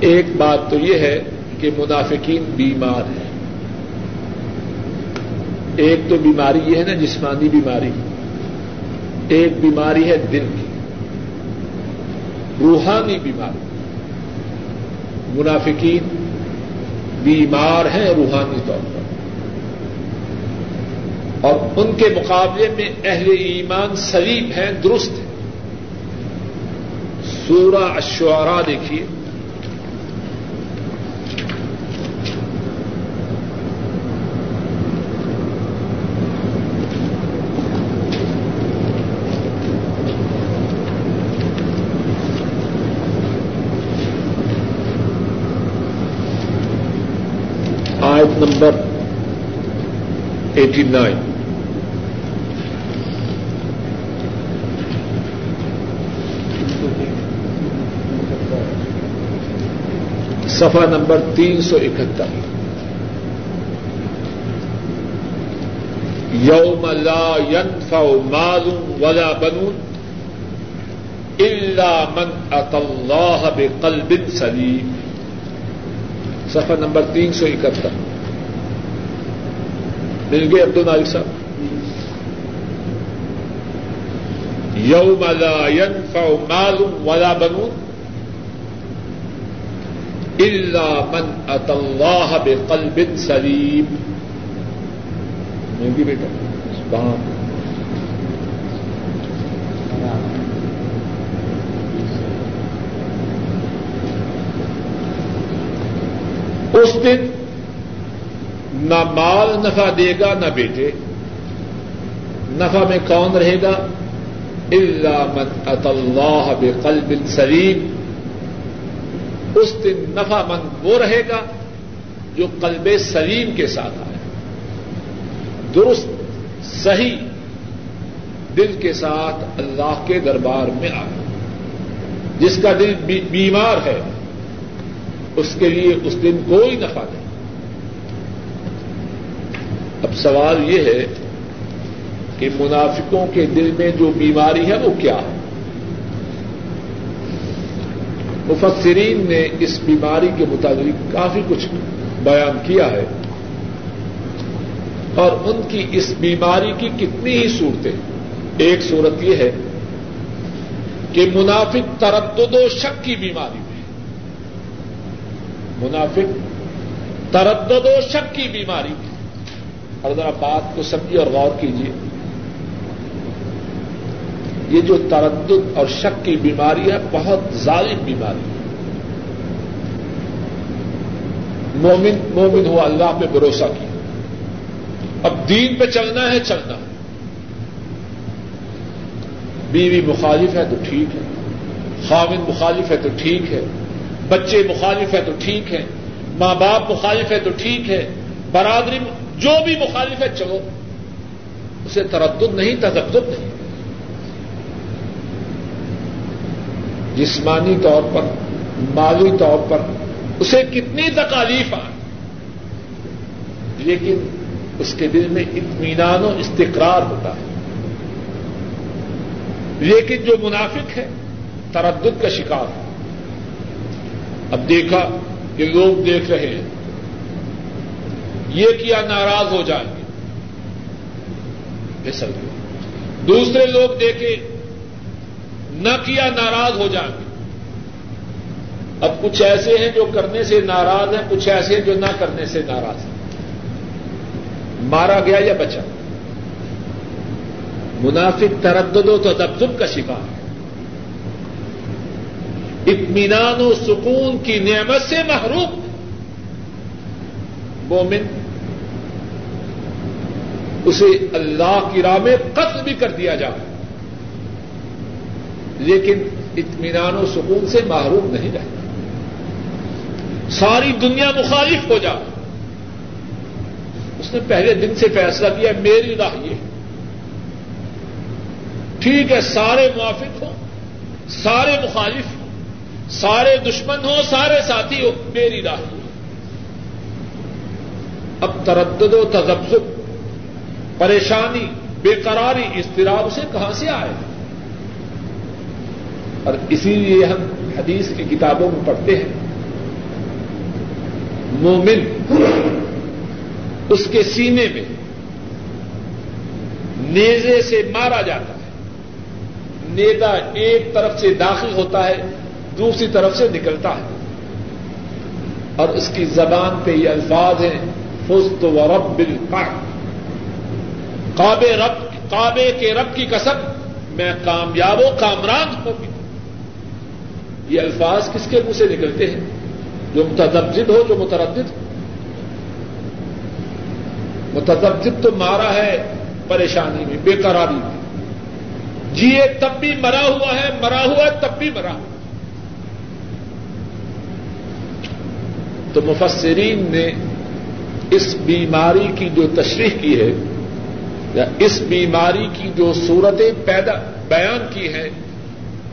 ایک بات تو یہ ہے کہ منافقین بیمار ہیں۔ ایک تو بیماری یہ ہے نا جسمانی بیماری۔ ایک بیماری ہے دل کی۔ روحانی بیماری۔ منافقین بیمار ہیں روحانی طور پر۔ اور ان کے مقابلے میں اہل ایمان سلیم ہیں، درست ہیں۔ سورہ اشعرا دیکھیے نمبر ایٹی نائن سفا نمبر تین سو اکہتر یوم لا ينفع مال ولا بنون الا من اتى الله بقلب سلیم سفر نمبر تین سو اکہتر مل گئے عبد المالک صاحب. یوم لا ينفع مال ولا بنون الا من اتى الله بقلب سلیم. مل گئی بیٹا اس دن نہ مال نفع دے گا نہ بیٹے۔ نفع میں کون رہے گا؟ اللہ من اط اللہ بقلب سلیم اس دن نفع مند وہ رہے گا جو قلب سلیم کے ساتھ آئے۔ درست، صحیح دل کے ساتھ اللہ کے دربار میں آئے۔ جس کا دل بیمار ہے، اس کے لیے اس دن کوئی نفع نہیں۔ اب سوال یہ ہے کہ منافقوں کے دل میں جو بیماری ہے وہ کیا ہے؟ مفسرین نے اس بیماری کے متعلق کافی کچھ بیان کیا ہے اور ان کی اس بیماری کی کتنی ہی صورتیں، ایک صورت یہ ہے کہ منافق تردد و شک کی بیماری میں منافق تردد و شک کی بیماری میں۔ اور ذرا بات کو سمجھیے اور غور کیجیے یہ جو تردد اور شک کی بیماری ہے، بہت ظالم بیماری ہے۔ مومن مومن ہوا اللہ پہ بھروسہ کیا اب دین پہ چلنا ہے، چلنا۔ بیوی مخالف ہے تو ٹھیک ہے خامن مخالف ہے تو ٹھیک ہے، بچے مخالف ہے تو ٹھیک ہے، ماں باپ مخالف ہے تو ٹھیک ہے، برادری جو بھی مخالف ہے چلو۔ اسے تردد نہیں تجدد نہیں۔ جسمانی طور پر، مالی طور پر اسے کتنی تکالیف آئے لیکن اس کے دل میں اطمینان و استقرار ہوتا ہے۔ لیکن جو منافق ہے، تردد کا شکار ہے۔ اب دیکھا کہ لوگ دیکھ رہے ہیں۔ یہ کیا ناراض ہو جائیں گے؟ پھسل گئے دوسرے لوگ دیکھے نہ کیا ناراض ہو جائیں گے۔ اب کچھ ایسے ہیں جو کرنے سے ناراض ہیں، کچھ ایسے ہیں جو نہ کرنے سے ناراض ہیں۔ مارا گیا یا بچا؟ منافق تردد و تو کا شکار ہے۔ اطمینان و سکون کی نعمت سے محروم۔ مومن اسے اللہ کی راہ میں قتل بھی کر دیا جائے۔ لیکن اطمینان و سکون سے محروم نہیں رہتا ساری دنیا مخالف ہو جائے۔ اس نے پہلے دن سے فیصلہ کیا، میری راہ یہ ٹھیک ہے، سارے موافق ہوں، سارے مخالف ہوں، سارے دشمن ہوں، سارے ساتھی ہو میری راہ یہ اب تردد و تجزب پریشانی بے قراری اضطراب سے کہاں سے آئے؟ اور اسی لیے ہم حدیث کی کتابوں میں پڑھتے ہیں۔ مومن اس کے سینے میں نیزے سے مارا جاتا ہے۔ نیزا ایک طرف سے داخل ہوتا ہے، دوسری طرف سے نکلتا ہے۔ اور اس کی زبان پہ یہ الفاظ ہیں فست و رب بل کعبے رب کعبے کے رب کی قسم، میں کامیاب و کامران ہوں۔ یہ الفاظ کس کے منہ سے نکلتے ہیں؟ جو متدبد ہو، جو متردد۔ ہو متدبد تو مارا ہے، پریشانی میں بے قراری میں۔ جیے تب بھی مرا ہوا ہے، مرا ہوا ہے، تب بھی مرا۔ ہوا تو مفسرین نے اس بیماری کی جو تشریح کی ہے یا اس بیماری کی جو صورتیں پیدا بیان کی ہیں،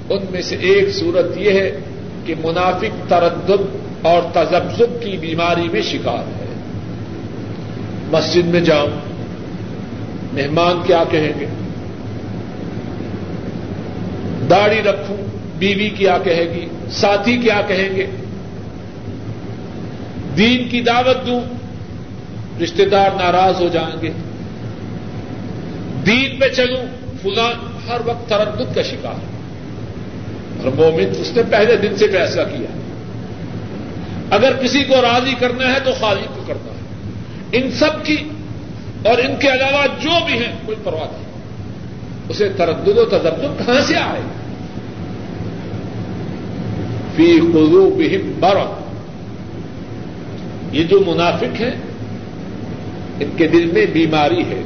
ان میں سے ایک صورت یہ ہے کہ منافق تردد اور تجزب کی بیماری میں شکار ہے۔ مسجد میں جاؤں مہمان کیا کہیں گے؟ داڑھی رکھوں بیوی کیا کہے گی؟ ساتھی کیا کہیں گے؟ دین کی دعوت دوں رشتے دار ناراض ہو جائیں گے۔ دین پہ چلوں فلاں ہر وقت تردد کا شکار اور مومن اس نے پہلے دن سے فیصلہ کیا۔ اگر کسی کو راضی کرنا ہے تو خالق کو کرنا ہے۔ ان سب کی اور ان کے علاوہ جو بھی ہیں، کوئی پرواہ نہیں۔ اسے تردد و تجرب کہاں سے آئے فی خزو بہم یہ جو منافق ہیں، ان کے دل میں بیماری ہے۔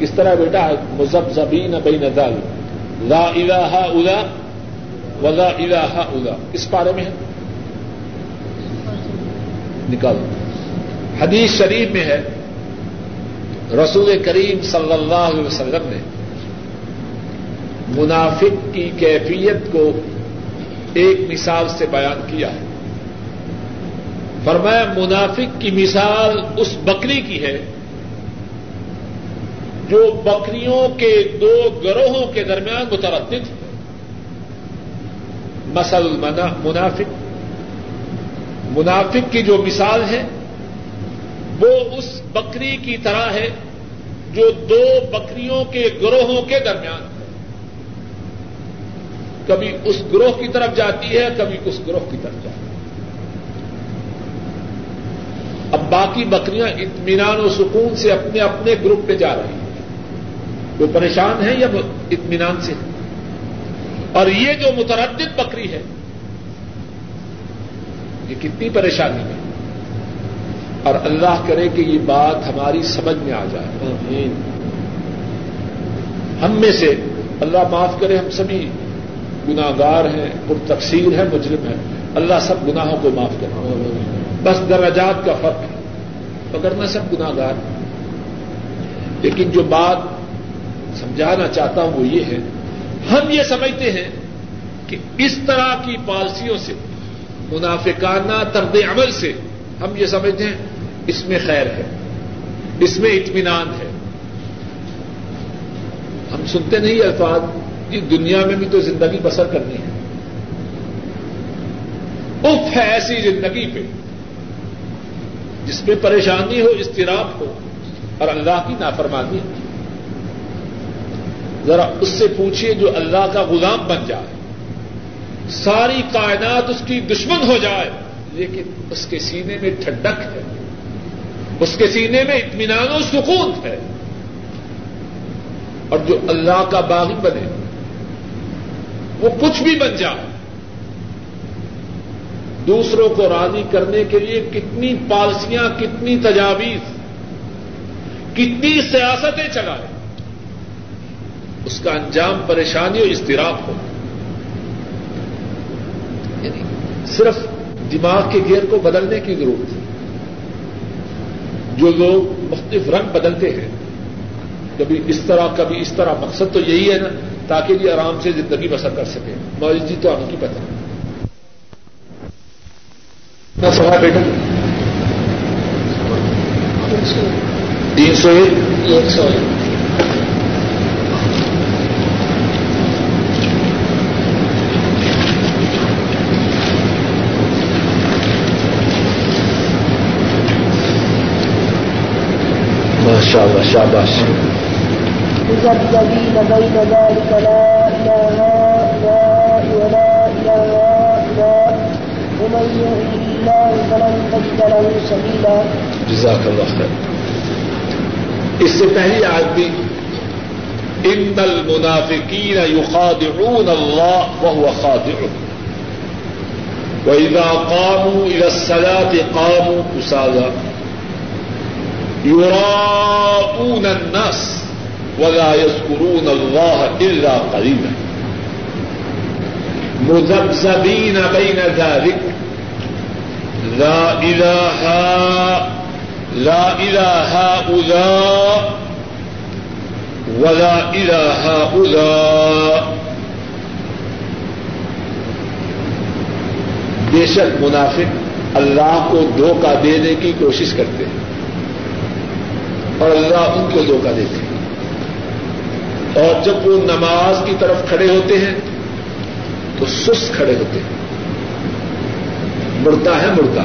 کس طرح بیٹا مزب زبین بین نظال لا الہ الا ولا الہ الا اس بارے میں ہے؟ نکالو حدیث شریف میں ہے۔ رسول کریم صلی اللہ علیہ وسلم نے منافق کی کیفیت کو ایک مثال سے بیان کیا ہے۔ فرمایا، منافق کی مثال اس بکری کی ہے جو بکریوں کے دو گروہوں کے درمیان متردد ہے مسل منافق۔ منافق کی جو مثال ہے، وہ اس بکری کی طرح ہے جو دو بکریوں کے گروہوں کے درمیان ہے۔ کبھی اس گروہ کی طرف جاتی ہے، کبھی اس گروہ کی طرف جاتی ہے۔ اب باقی بکریاں اطمینان و سکون سے اپنے اپنے گروپ پہ جا رہی ہیں۔ وہ پریشان ہیں یا اطمینان سے اور یہ جو متردد بکری ہے یہ کتنی پریشانی ہے۔ اور اللہ کرے کہ یہ بات ہماری سمجھ میں آ جائے۔ ہم میں سے اللہ معاف کرے ہم سبھی گناگار ہیں پر تقسیر ہے مجرم ہے اللہ سب گناہوں کو معاف کرے۔ بس درجات کا فرق ہے۔ پکڑنا سب گناگار لیکن جو بات سمجھانا چاہتا ہوں وہ یہ ہے، ہم یہ سمجھتے ہیں کہ اس طرح کی پالیسیوں سے، منافقانہ طرد عمل سے ہم یہ سمجھتے ہیں اس میں خیر ہے، اس میں اطمینان ہے۔ ہم سنتے نہیں الفاظ کہ دنیا میں بھی تو زندگی بسر کرنی ہے۔ اف ہے ایسی زندگی پہ جس میں پریشانی ہو استراب ہو اور اللہ کی نافرمانی ہو ذرا اس سے پوچھیے جو اللہ کا غلام بن جائے۔ ساری کائنات اس کی دشمن ہو جائے، لیکن اس کے سینے میں ٹھڈک ہے۔ اس کے سینے میں اطمینان و سکون ہے۔ اور جو اللہ کا باغی بنے، وہ کچھ بھی بن جائے۔ دوسروں کو راضی کرنے کے لیے کتنی پالیسیاں، کتنی تجاویز، کتنی سیاستیں چلائے۔ اس کا انجام پریشانی اور اضطراب ہو۔ یعنی صرف دماغ کے گیئر کو بدلنے کی ضرورت ہے۔ جو لوگ مختلف رنگ بدلتے ہیں کبھی اس طرح کبھی اس طرح مقصد تو یہی ہے نا تاکہ یہ آرام سے زندگی بسر کر سکے۔ مولوی جی تو آپ کی پتہ۔ ہے سوال بیٹا تین سو ایک۔ سو ماشاء شاباش مذبذبين بين ذلك لا إله هؤلاء ولا إله هؤلاء ومن يهد الله فلن تجد له سبيلا. جزاک اللہ خیر. اس سے پہلی آدمی ان المنافقین یخادعون اللہ وهو خادعهم وإذا قاموا إلى الصلاة قاموا كسالى يراءون الناس ولا يذكرون الله إلا قليلا. مذبذبين بين ذلك. لا إله لا إله هؤلاء ولا إله هؤلاء. بے شک منافق اللہ کو دھوکہ دینے کی کوشش کرتے ہیں۔ اور اللہ ان کو دھوکہ دیتے ہیں۔ اور جب وہ نماز کی طرف کھڑے ہوتے ہیں، تو سست کھڑے ہوتے ہیں۔ مڑتا ہے مڑتا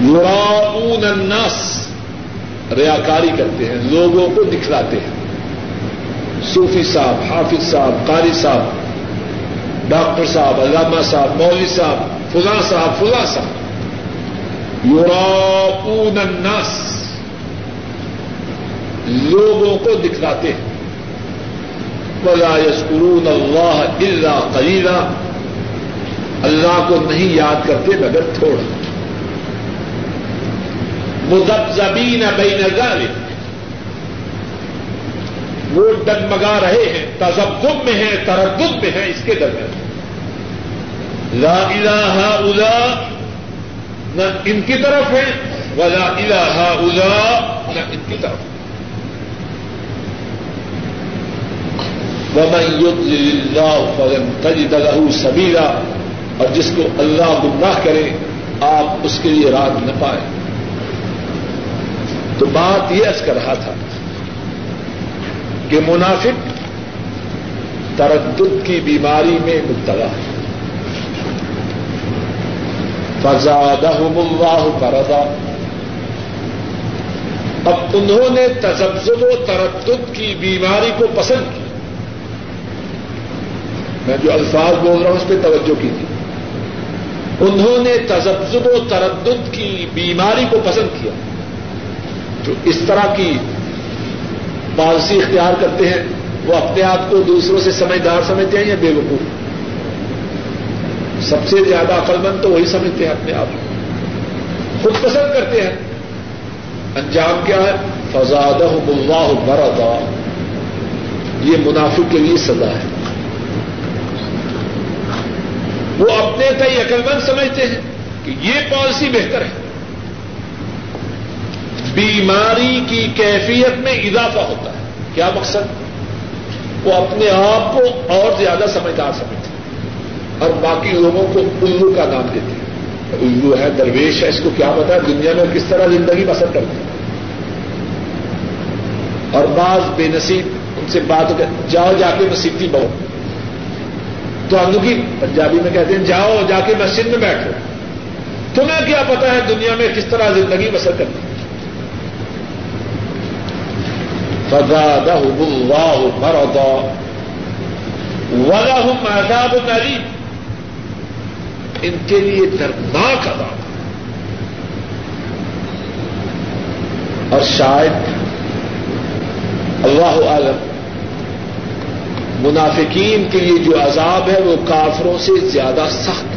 یوراؤن الناس۔ ریاکاری کرتے ہیں، لوگوں کو دکھلاتے ہیں۔ صوفی صاحب، حافظ صاحب، قاری صاحب، ڈاکٹر صاحب، علامہ صاحب، مولوی صاحب، فلاں صاحب فلاں صاحب۔ یوراؤن الناس۔ لوگوں کو دکھلاتے ہیں۔ ولا یسکرون اللہ الا قلیلا۔ اللہ کو نہیں یاد کرتے مگر تھوڑا۔ مذبذبین بین ذلک۔ وہ ڈگمگا رہے ہیں، تذبذب میں ہیں، تردد میں ہیں اس کے درمیان۔ لا الہ الا نہ ان کی طرف ہے، ولا الہ الا نہ ان کی طرف۔ ومن يضلل الله فلن تجد له سبيلا۔ اور جس کو اللہ گمراہ کرے، آپ اس کے لیے رات نہ پائے تو بات یہ عرض کر رہا تھا کہ منافق تردد کی بیماری میں مبتلا ہے۔ فزادہم اللہ فردا اب انہوں نے تجزب و تردد کی بیماری کو پسند کی۔ میں جو الفاظ بول رہا ہوں اس پہ توجہ کی تھی انہوں نے تجزب و تردد کی بیماری کو پسند کیا۔ جو اس طرح کی پالسی اختیار کرتے ہیں، وہ اپنے آپ کو دوسروں سے سمجھدار سمجھتے ہیں یا بے وقوف؟ سب سے زیادہ عقل مند تو وہی سمجھتے ہیں اپنے آپ کو۔ خود پسند کرتے ہیں۔ انجام کیا ہے؟ فضاد اللہ بردا یہ منافق کے لیے سزا ہے۔ وہ اپنے تئی عقلمند سمجھتے ہیں کہ یہ پالیسی بہتر ہے۔ بیماری کی کیفیت میں اضافہ ہوتا ہے۔ کیا مقصد؟ وہ اپنے آپ کو اور زیادہ سمجھدار سمجھتے ہیں۔ اور باقی لوگوں کو الو کا نام دیتے ہیں۔ الو ہے درویش ہے، اس کو کیا پتا ہے؟ دنیا میں کس طرح زندگی بسر کرتے ہیں۔ اور بعض بے نصیب ان سے بات کر جاؤ جا کے نصیبتی بہو۔ تو اندوکی پنجابی میں کہتے ہیں، جاؤ جا کے مسجد میں بیٹھو۔ تمہیں کیا پتا ہے دنیا میں کس طرح زندگی بسر کرتی ہے فزادہم اللہ مرضا، ولہم عذاب علیم ان کے لیے دردناک عذاب اور شاید اللہ عالم منافقین کے لیے جو عذاب ہے وہ کافروں سے زیادہ سخت ہے۔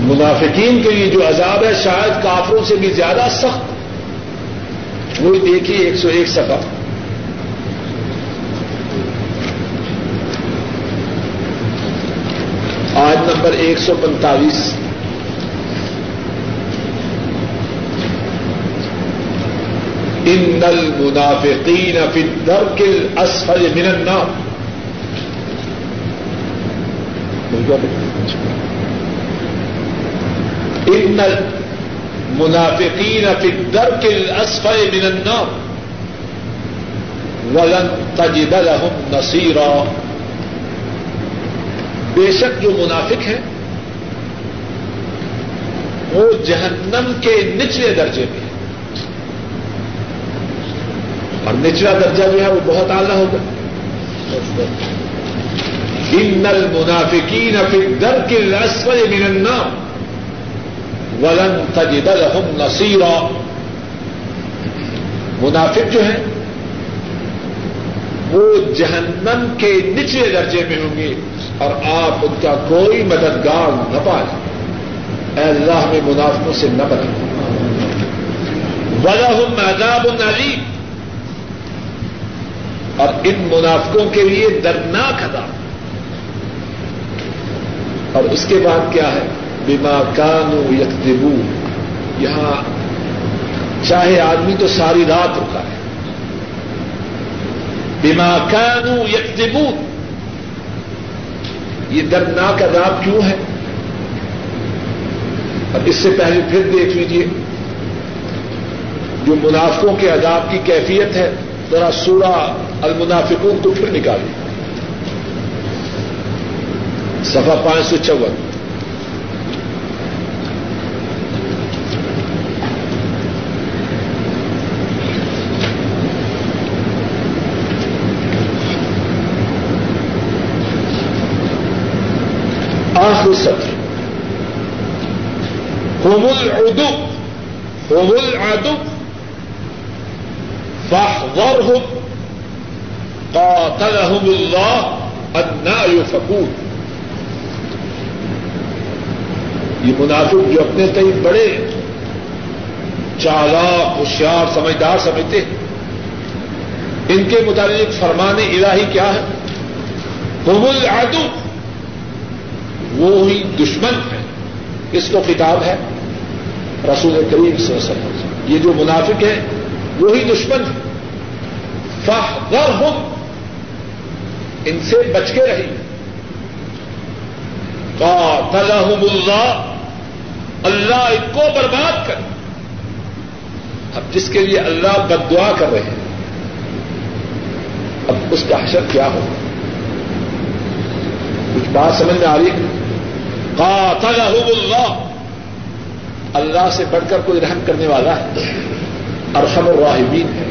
منافقین کے لیے جو عذاب ہے شاید کافروں سے بھی زیادہ سخت وہی دیکھیے ایک سو ایک سفا آج نمبر ایک سو پینتالیس ان المنافقین فی الدرک الاسفل من النار۔ ان منافقین فی الدرک الاسفل من النار۔ ولن تجد لهم نصیرا۔ بے شک جو منافق ہیں، وہ جہنم کے نچلے درجے میں اور نچلا درجہ جو ہے، وہ بہت اعلیٰ ہوگا۔ ان المنافقین فی الدرک الاسفل من النار ولن تجد لهم نصیرا۔ منافق جو ہیں وہ جہنم کے نچلے درجے میں ہوں گے اور آپ ان کا کوئی مددگار نہ پائے اے اللہ میں منافقوں سے نہ بنے ولہم عذاب علیم اور ان منافقوں کے لیے دردناک عذاب۔ اور اس کے بعد کیا ہے؟ بیما کانو یکدبو یہاں چاہے آدمی تو ساری رات رکا ہے۔ بیما کانو یکدبو یہ دردناک عذاب کیوں ہے؟ اور اس سے پہلے پھر دیکھ لیجیے جو منافقوں کے عذاب کی کیفیت ہے، ذرا سورہ المنافقون کو پھر نکالیے۔ سفا پانچ سو چون۔ آخر سطر ہوم العدو. ہوم العدو. فاحذرهم. قاتلهم الله انا يفكون. یہ منافق جو اپنے تئی بڑے چالاک، ہوشیار، سمجھدار سمجھتے ہیں، ان کے متعلق فرمان الہی کیا ہے؟ ہوم العدو. وہی دشمن ہے۔ اس کو کتاب ہے رسول کریم صلی اللہ علیہ وسلم۔ یہ جو منافق ہے وہی دشمن ہے۔ فاحذرهم ان سے بچ کے رہی۔ قاتلهم اللہ۔ اللہ ان کو برباد کر۔ اب جس کے لیے اللہ بد دعا کر رہے ہیں، اب اس کا حشر کیا ہوگا؟ کچھ بات سمجھ میں آ رہی ہے؟ قاتلهم اللہ۔ اللہ سے بڑھ کر کوئی رحم کرنے والا ہے ارحم الراحمین ہے۔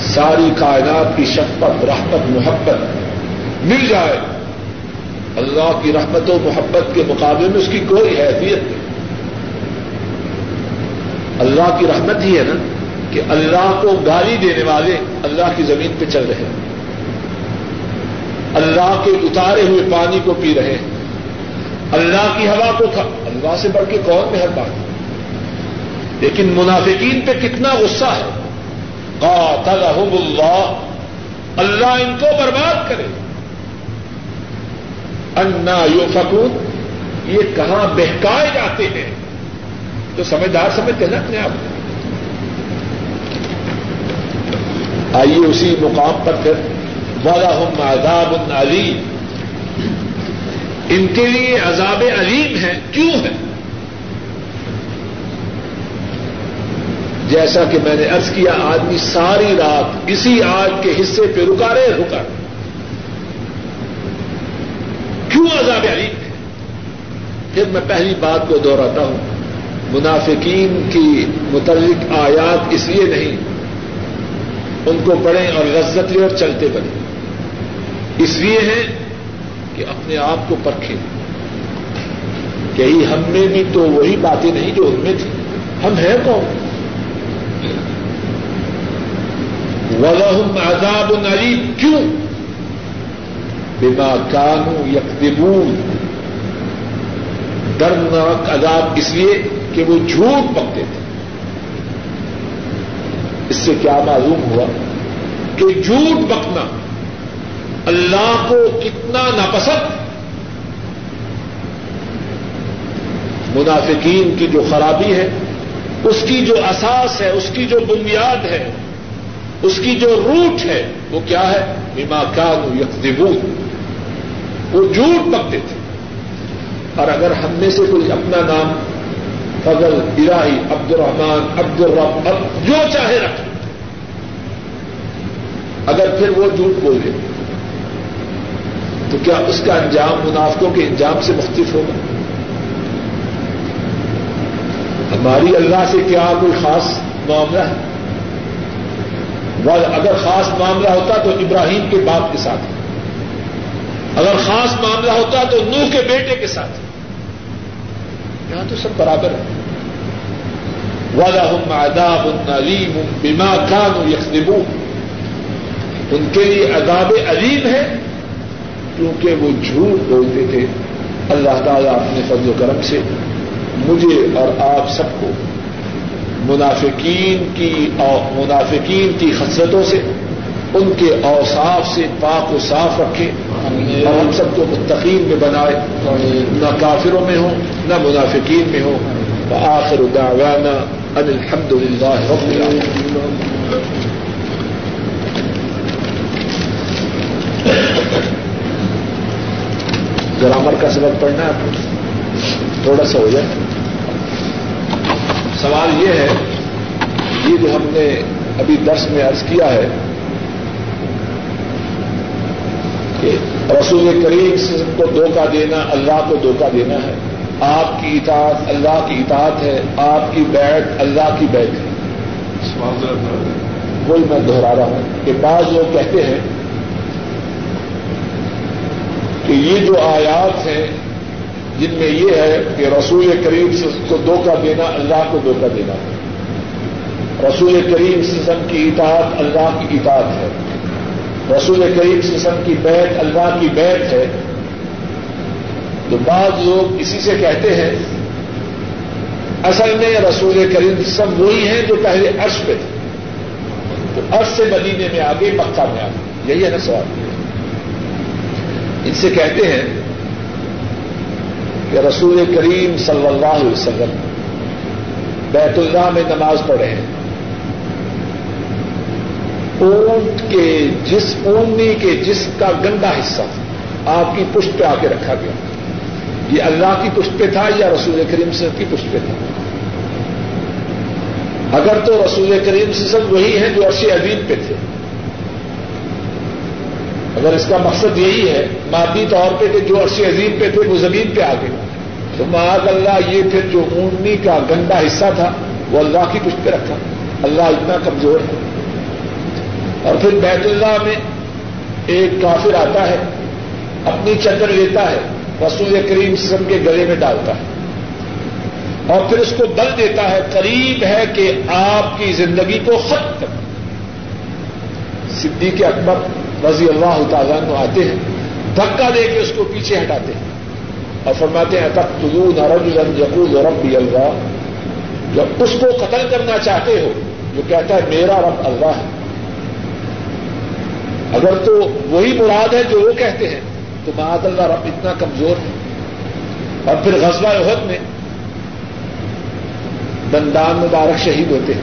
ساری کائنات کی شفقت، رحمت، محبت مل جائے۔ اللہ کی رحمت و محبت کے مقابلے میں اس کی کوئی حیثیت نہیں۔ اللہ کی رحمت ہی ہے نا کہ اللہ کو گالی دینے والے اللہ کی زمین پہ چل رہے ہیں۔ اللہ کے اتارے ہوئے پانی کو پی رہے ہیں۔ اللہ کی ہوا کو تھا۔ اللہ سے بڑھ کے کون مہربان؟ لیکن منافقین پہ کتنا غصہ ہے۔ قاتلہم اللہ۔ اللہ ان کو برباد کرے۔ انا یو فکون یہ کہاں بہکائے جاتے ہیں؟ تو سمجھدار سمجھتے ہیں نا اپنے آپ آئیے اسی مقام پر پھر۔ والا ہم عذاب علیم ان کے لیے عذاب علیم ہے کیوں ہے جیسا کہ میں نے ارض کیا، آدمی ساری رات اسی آگ کے حصے پہ رکا رہے رکا رہے۔ کیوں عذاب علیم ہے؟ پھر میں پہلی بات کو دوہراتا ہوں۔ منافقین کی متعلق آیات اس لیے نہیں، ان کو پڑھیں اور لذت لے اور چلتے بنے اس لیے ہیں کہ اپنے آپ کو پرکھیں۔ کہیں ہم میں بھی تو وہی باتیں نہیں جو ان میں تھی ہم ہیں کون ولہم عذاب علیم کیوں؟ بما کانو یکذبون درناک عذاب اس لیے کہ وہ جھوٹ پکتے تھے۔ اس سے کیا معلوم ہوا کہ جھوٹ پکنا اللہ کو کتنا ناپسند۔ منافقین کی جو خرابی ہے، اس کی جو اساس ہے، اس کی جو بنیاد ہے، اس کی جو روٹ ہے، وہ کیا ہے؟ بیما کان یکذبون۔ وہ جھوٹ پکتے تھے۔ اور اگر ہم میں سے کوئی اپنا نام، فضل، الہی عبد الرحمان عبد الرب جو چاہے رکھ اگر پھر وہ جھوٹ بولے تو کیا اس کا انجام منافقوں کے انجام سے مختلف ہوگا؟ ہماری اللہ سے کیا کوئی خاص معاملہ ہے؟ اگر خاص معاملہ ہوتا تو ابراہیم کے باپ کے ساتھ۔ اگر خاص معاملہ ہوتا تو نوح کے بیٹے کے ساتھ۔ یہاں تو سب برابر ہے۔ ہوں آداب ان علیم بیما خان یکسبو ان کے لیے عذاب علیم ہے کیونکہ وہ جھوٹ بولتے تھے۔ اللہ تعالیٰ اپنے فضل و کرم سے مجھے اور آپ سب کو منافقین کی منافقین کی خصلتوں سے ان کے اوصاف سے پاک و صاف رکھے اور ہم سب کو متقین میں بنائے۔ نہ کافروں میں ہوں نہ منافقین میں ہوں۔ آخر دعوانا ان الحمد للہ رب گرامر کا سبق پڑھنا ہے آپ کو؟ تھوڑا سا ہو جائے۔ سوال یہ ہے یہ جو ہم نے ابھی درس میں عرض کیا ہے کہ رسول کریم کو دھوکہ دینا اللہ کو دھوکہ دینا ہے۔ آپ کی اطاعت اللہ کی اطاعت ہے آپ کی بیٹھ اللہ کی بیٹھ ہے۔ وہی میں دوہرا رہا ہوں کہ بعض لوگ کہتے ہیں کہ یہ جو آیات ہیں، جن میں یہ ہے کہ رسول کریم کو دھوکہ دینا، اللہ کو دھوکہ دینا ہے۔ رسول کریم سسم کی اطاعت اللہ کی اطاعت ہے۔ رسول کریم سسم کی بیت اللہ کی بیت ہے۔ تو بعض لوگ اسی سے کہتے ہیں، اصل میں رسول کریم سسم وہی ہیں جو پہلے عرش پہ تھے۔ تو عرش سے مدینے میں آگے، مکہ میں آگے۔ یہی ہے نا سوال۔ ان سے کہتے ہیں کہ رسول کریم صلی اللہ علیہ وسلم بیت اللہ میں نماز پڑھے ہیں۔ اونٹ کے جس، اونی کے جس کا گندا حصہ آپ کی پشت پہ آ کے رکھا گیا۔ یہ اللہ کی پشت پہ تھا یا رسول کریم سے کی پشت پہ تھا؟ اگر تو رسول کریم سے وہی ہیں جو عرصے عظیم پہ تھے۔ اگر اس کا مقصد یہی ہے، مادی طور پہ کہ جو عرصے عظیم پہ تھے، وہ زمین پہ آ گئے۔ تو معاذ اللہ، یہ پھر جو اونٹنی کا گندا حصہ تھا، وہ اللہ کی پشت پہ رکھا۔ اللہ اتنا کمزور ہے۔ اور پھر بیت اللہ میں ایک کافر آتا ہے، اپنی چندر لیتا ہے، رسول کریم سم کے گلے میں ڈالتا ہے۔ اور پھر اس کو دل دیتا ہے، قریب ہے کہ آپ کی زندگی کو ختم۔ کر صدیق اکبر رضی اللہ تعالیٰ کو آتے ہیں، دھکا دے کے اس کو پیچھے ہٹاتے ہیں۔ اور فرماتے ہیں تک تلو نرج یقول رب اللہ۔ جب اس کو قتل کرنا چاہتے ہو، جو کہتا ہے، میرا رب اللہ ہے۔ اگر تو وہی مراد ہے جو وہ کہتے ہیں، تو معاذ اللہ رب اتنا کمزور ہے۔ اور پھر غزوہ عہد میں دندان مبارک شہید ہوتے ہیں۔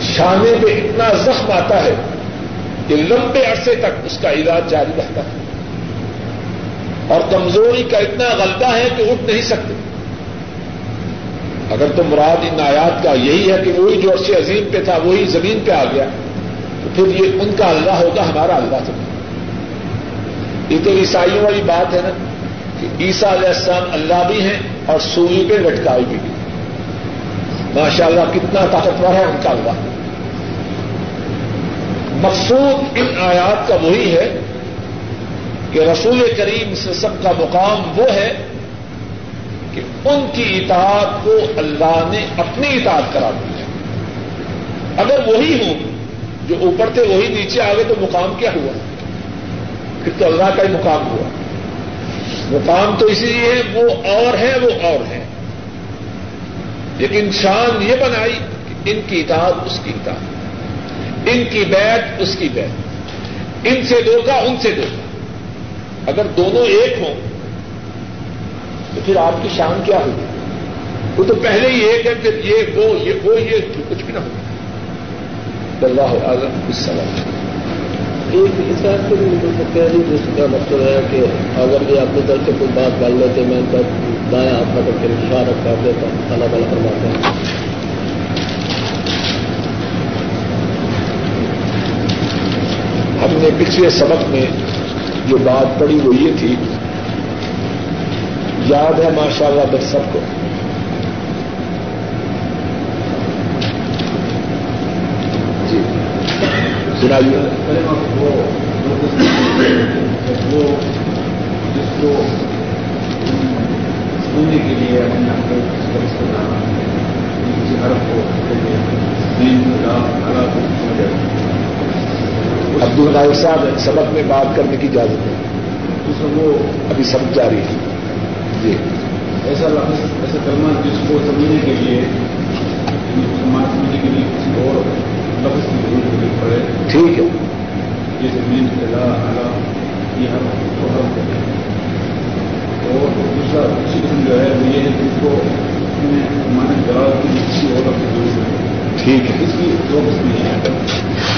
شانے پہ اتنا زخم آتا ہے کہ لمبے عرصے تک اس کا علاج جاری رہتا ہے۔ اور کمزوری کا اتنا غلطہ ہے کہ اٹھ نہیں سکتے۔ اگر تو مراد ان آیات کا یہی ہے کہ وہی جو عرصے عظیم پہ تھا، وہی زمین پہ آ گیا، تو پھر یہ ان کا اللہ ہوگا، ہمارا اللہ تو یہ تو عیسائیوں والی بات ہے نا، کہ عیسا علیہ السلام اللہ بھی ہیں اور سوئی پہ لٹکائی بھی۔ ماشاء اللہ کتنا طاقتور ہے ان کا اللہ۔ مقصود ان آیات کا وہی ہے کہ رسول کریم سے سب کا مقام وہ ہے کہ ان کی اطاعت کو اللہ نے اپنی اطاعت کرا دی ہے۔ اگر وہی ہوں، جو اوپر تھے وہی نیچے آ گئے تو مقام کیا ہوا؟ پھر تو اللہ کا ہی مقام ہوا۔ مقام تو اسی لیے وہ اور ہے، وہ اور ہے۔ لیکن شان یہ بنائی کہ ان کی اطاعت، اس کی اطاعت۔ ان کی بیت اس کی بیت۔ ان سے دھوکا ان سے دھوکا اگر دونوں ایک ہوں، تو پھر آپ کی شان کیا ہوگی؟ وہ تو پہلے ہی ایک ہے، پھر یہ، وہ یہ وہ، یہ کچھ بھی نہ ہوگا اللہ عالم اس سوال ایک اس کو بھی مل سکتا ہے جس کا مطلب ہے کہ اگر یہ اپنی طرف سے کوئی بات ڈال لیتے، میں تب دایا ہاتھ پکڑ کے اشارہ کر دیتا، اللہ تعالیٰ فرماتے ہیں ہم نے پچھلے سبق میں جو بات پڑی وہ یہ تھی، یاد ہے ماشاء اللہ در سب کو۔ جی۔ سنائیے۔ جس کو سننے کے لیے اپنے کو عبد القادر صاحب سبق میں بات کرنے کی اجازت ہے وہ ابھی سب جاری ہے۔ جی۔ ایسا لفظ ایسا کرنا جس کو سمجھنے کے لیے سماج سمجھنے کے لیے کسی اور لفظ کی ضرورت پڑے۔ ٹھیک ہے۔ جیسے مین لا اعلیٰ یہ ہر کو حل کرے اور دوسرا دوسری قسم جو ہے وہ یہ ہے کہ اس کو مانے جواب کی کسی اور لفظ کی ضرورت ہے۔ ٹھیک ہے۔ اس کی دو قسمیں ہیں۔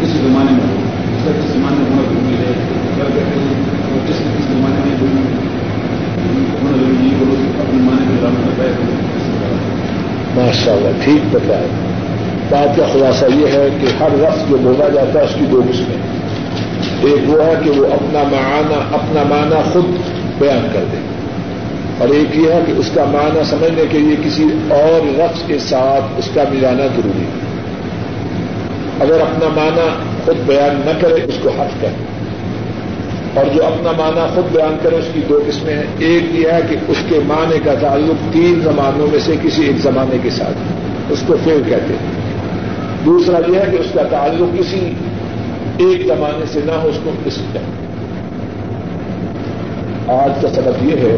کسی زمانے میں کس زمانے میں ہونا ضروری ہے کیا کہتے ہیں وہ جس کس زمانے میں ہونا ضروری ہے وہ اپنے معنی میں ڈالنا پائے ماشاء اللہ ٹھیک بتایا۔ بات کا خلاصہ یہ ہے کہ ہر لفظ جو بولا جاتا ہے اس کی دو قسمیں ایک وہ ہے کہ وہ اپنا معنی اپنا معنی خود بیان کر دے۔ اور ایک یہ ہے کہ اس کا معنی سمجھنے کے لیے کسی اور لفظ کے ساتھ اس کا ملانا ضروری ہے۔ اگر اپنا معنی خود بیان نہ کرے، اس کو حق کرے اور جو اپنا معنی خود بیان کرے، اس کی دو قسمیں ہیں۔ ایک یہ ہے کہ اس کے معنی کا تعلق تین زمانوں میں سے کسی ایک زمانے کے ساتھ اس کو فیل کہتے ہیں۔ دوسرا یہ ہے کہ اس کا تعلق کسی ایک زمانے سے نہ ہو، اس کو قسم کہتے ہیں۔ آج کا سبق یہ ہے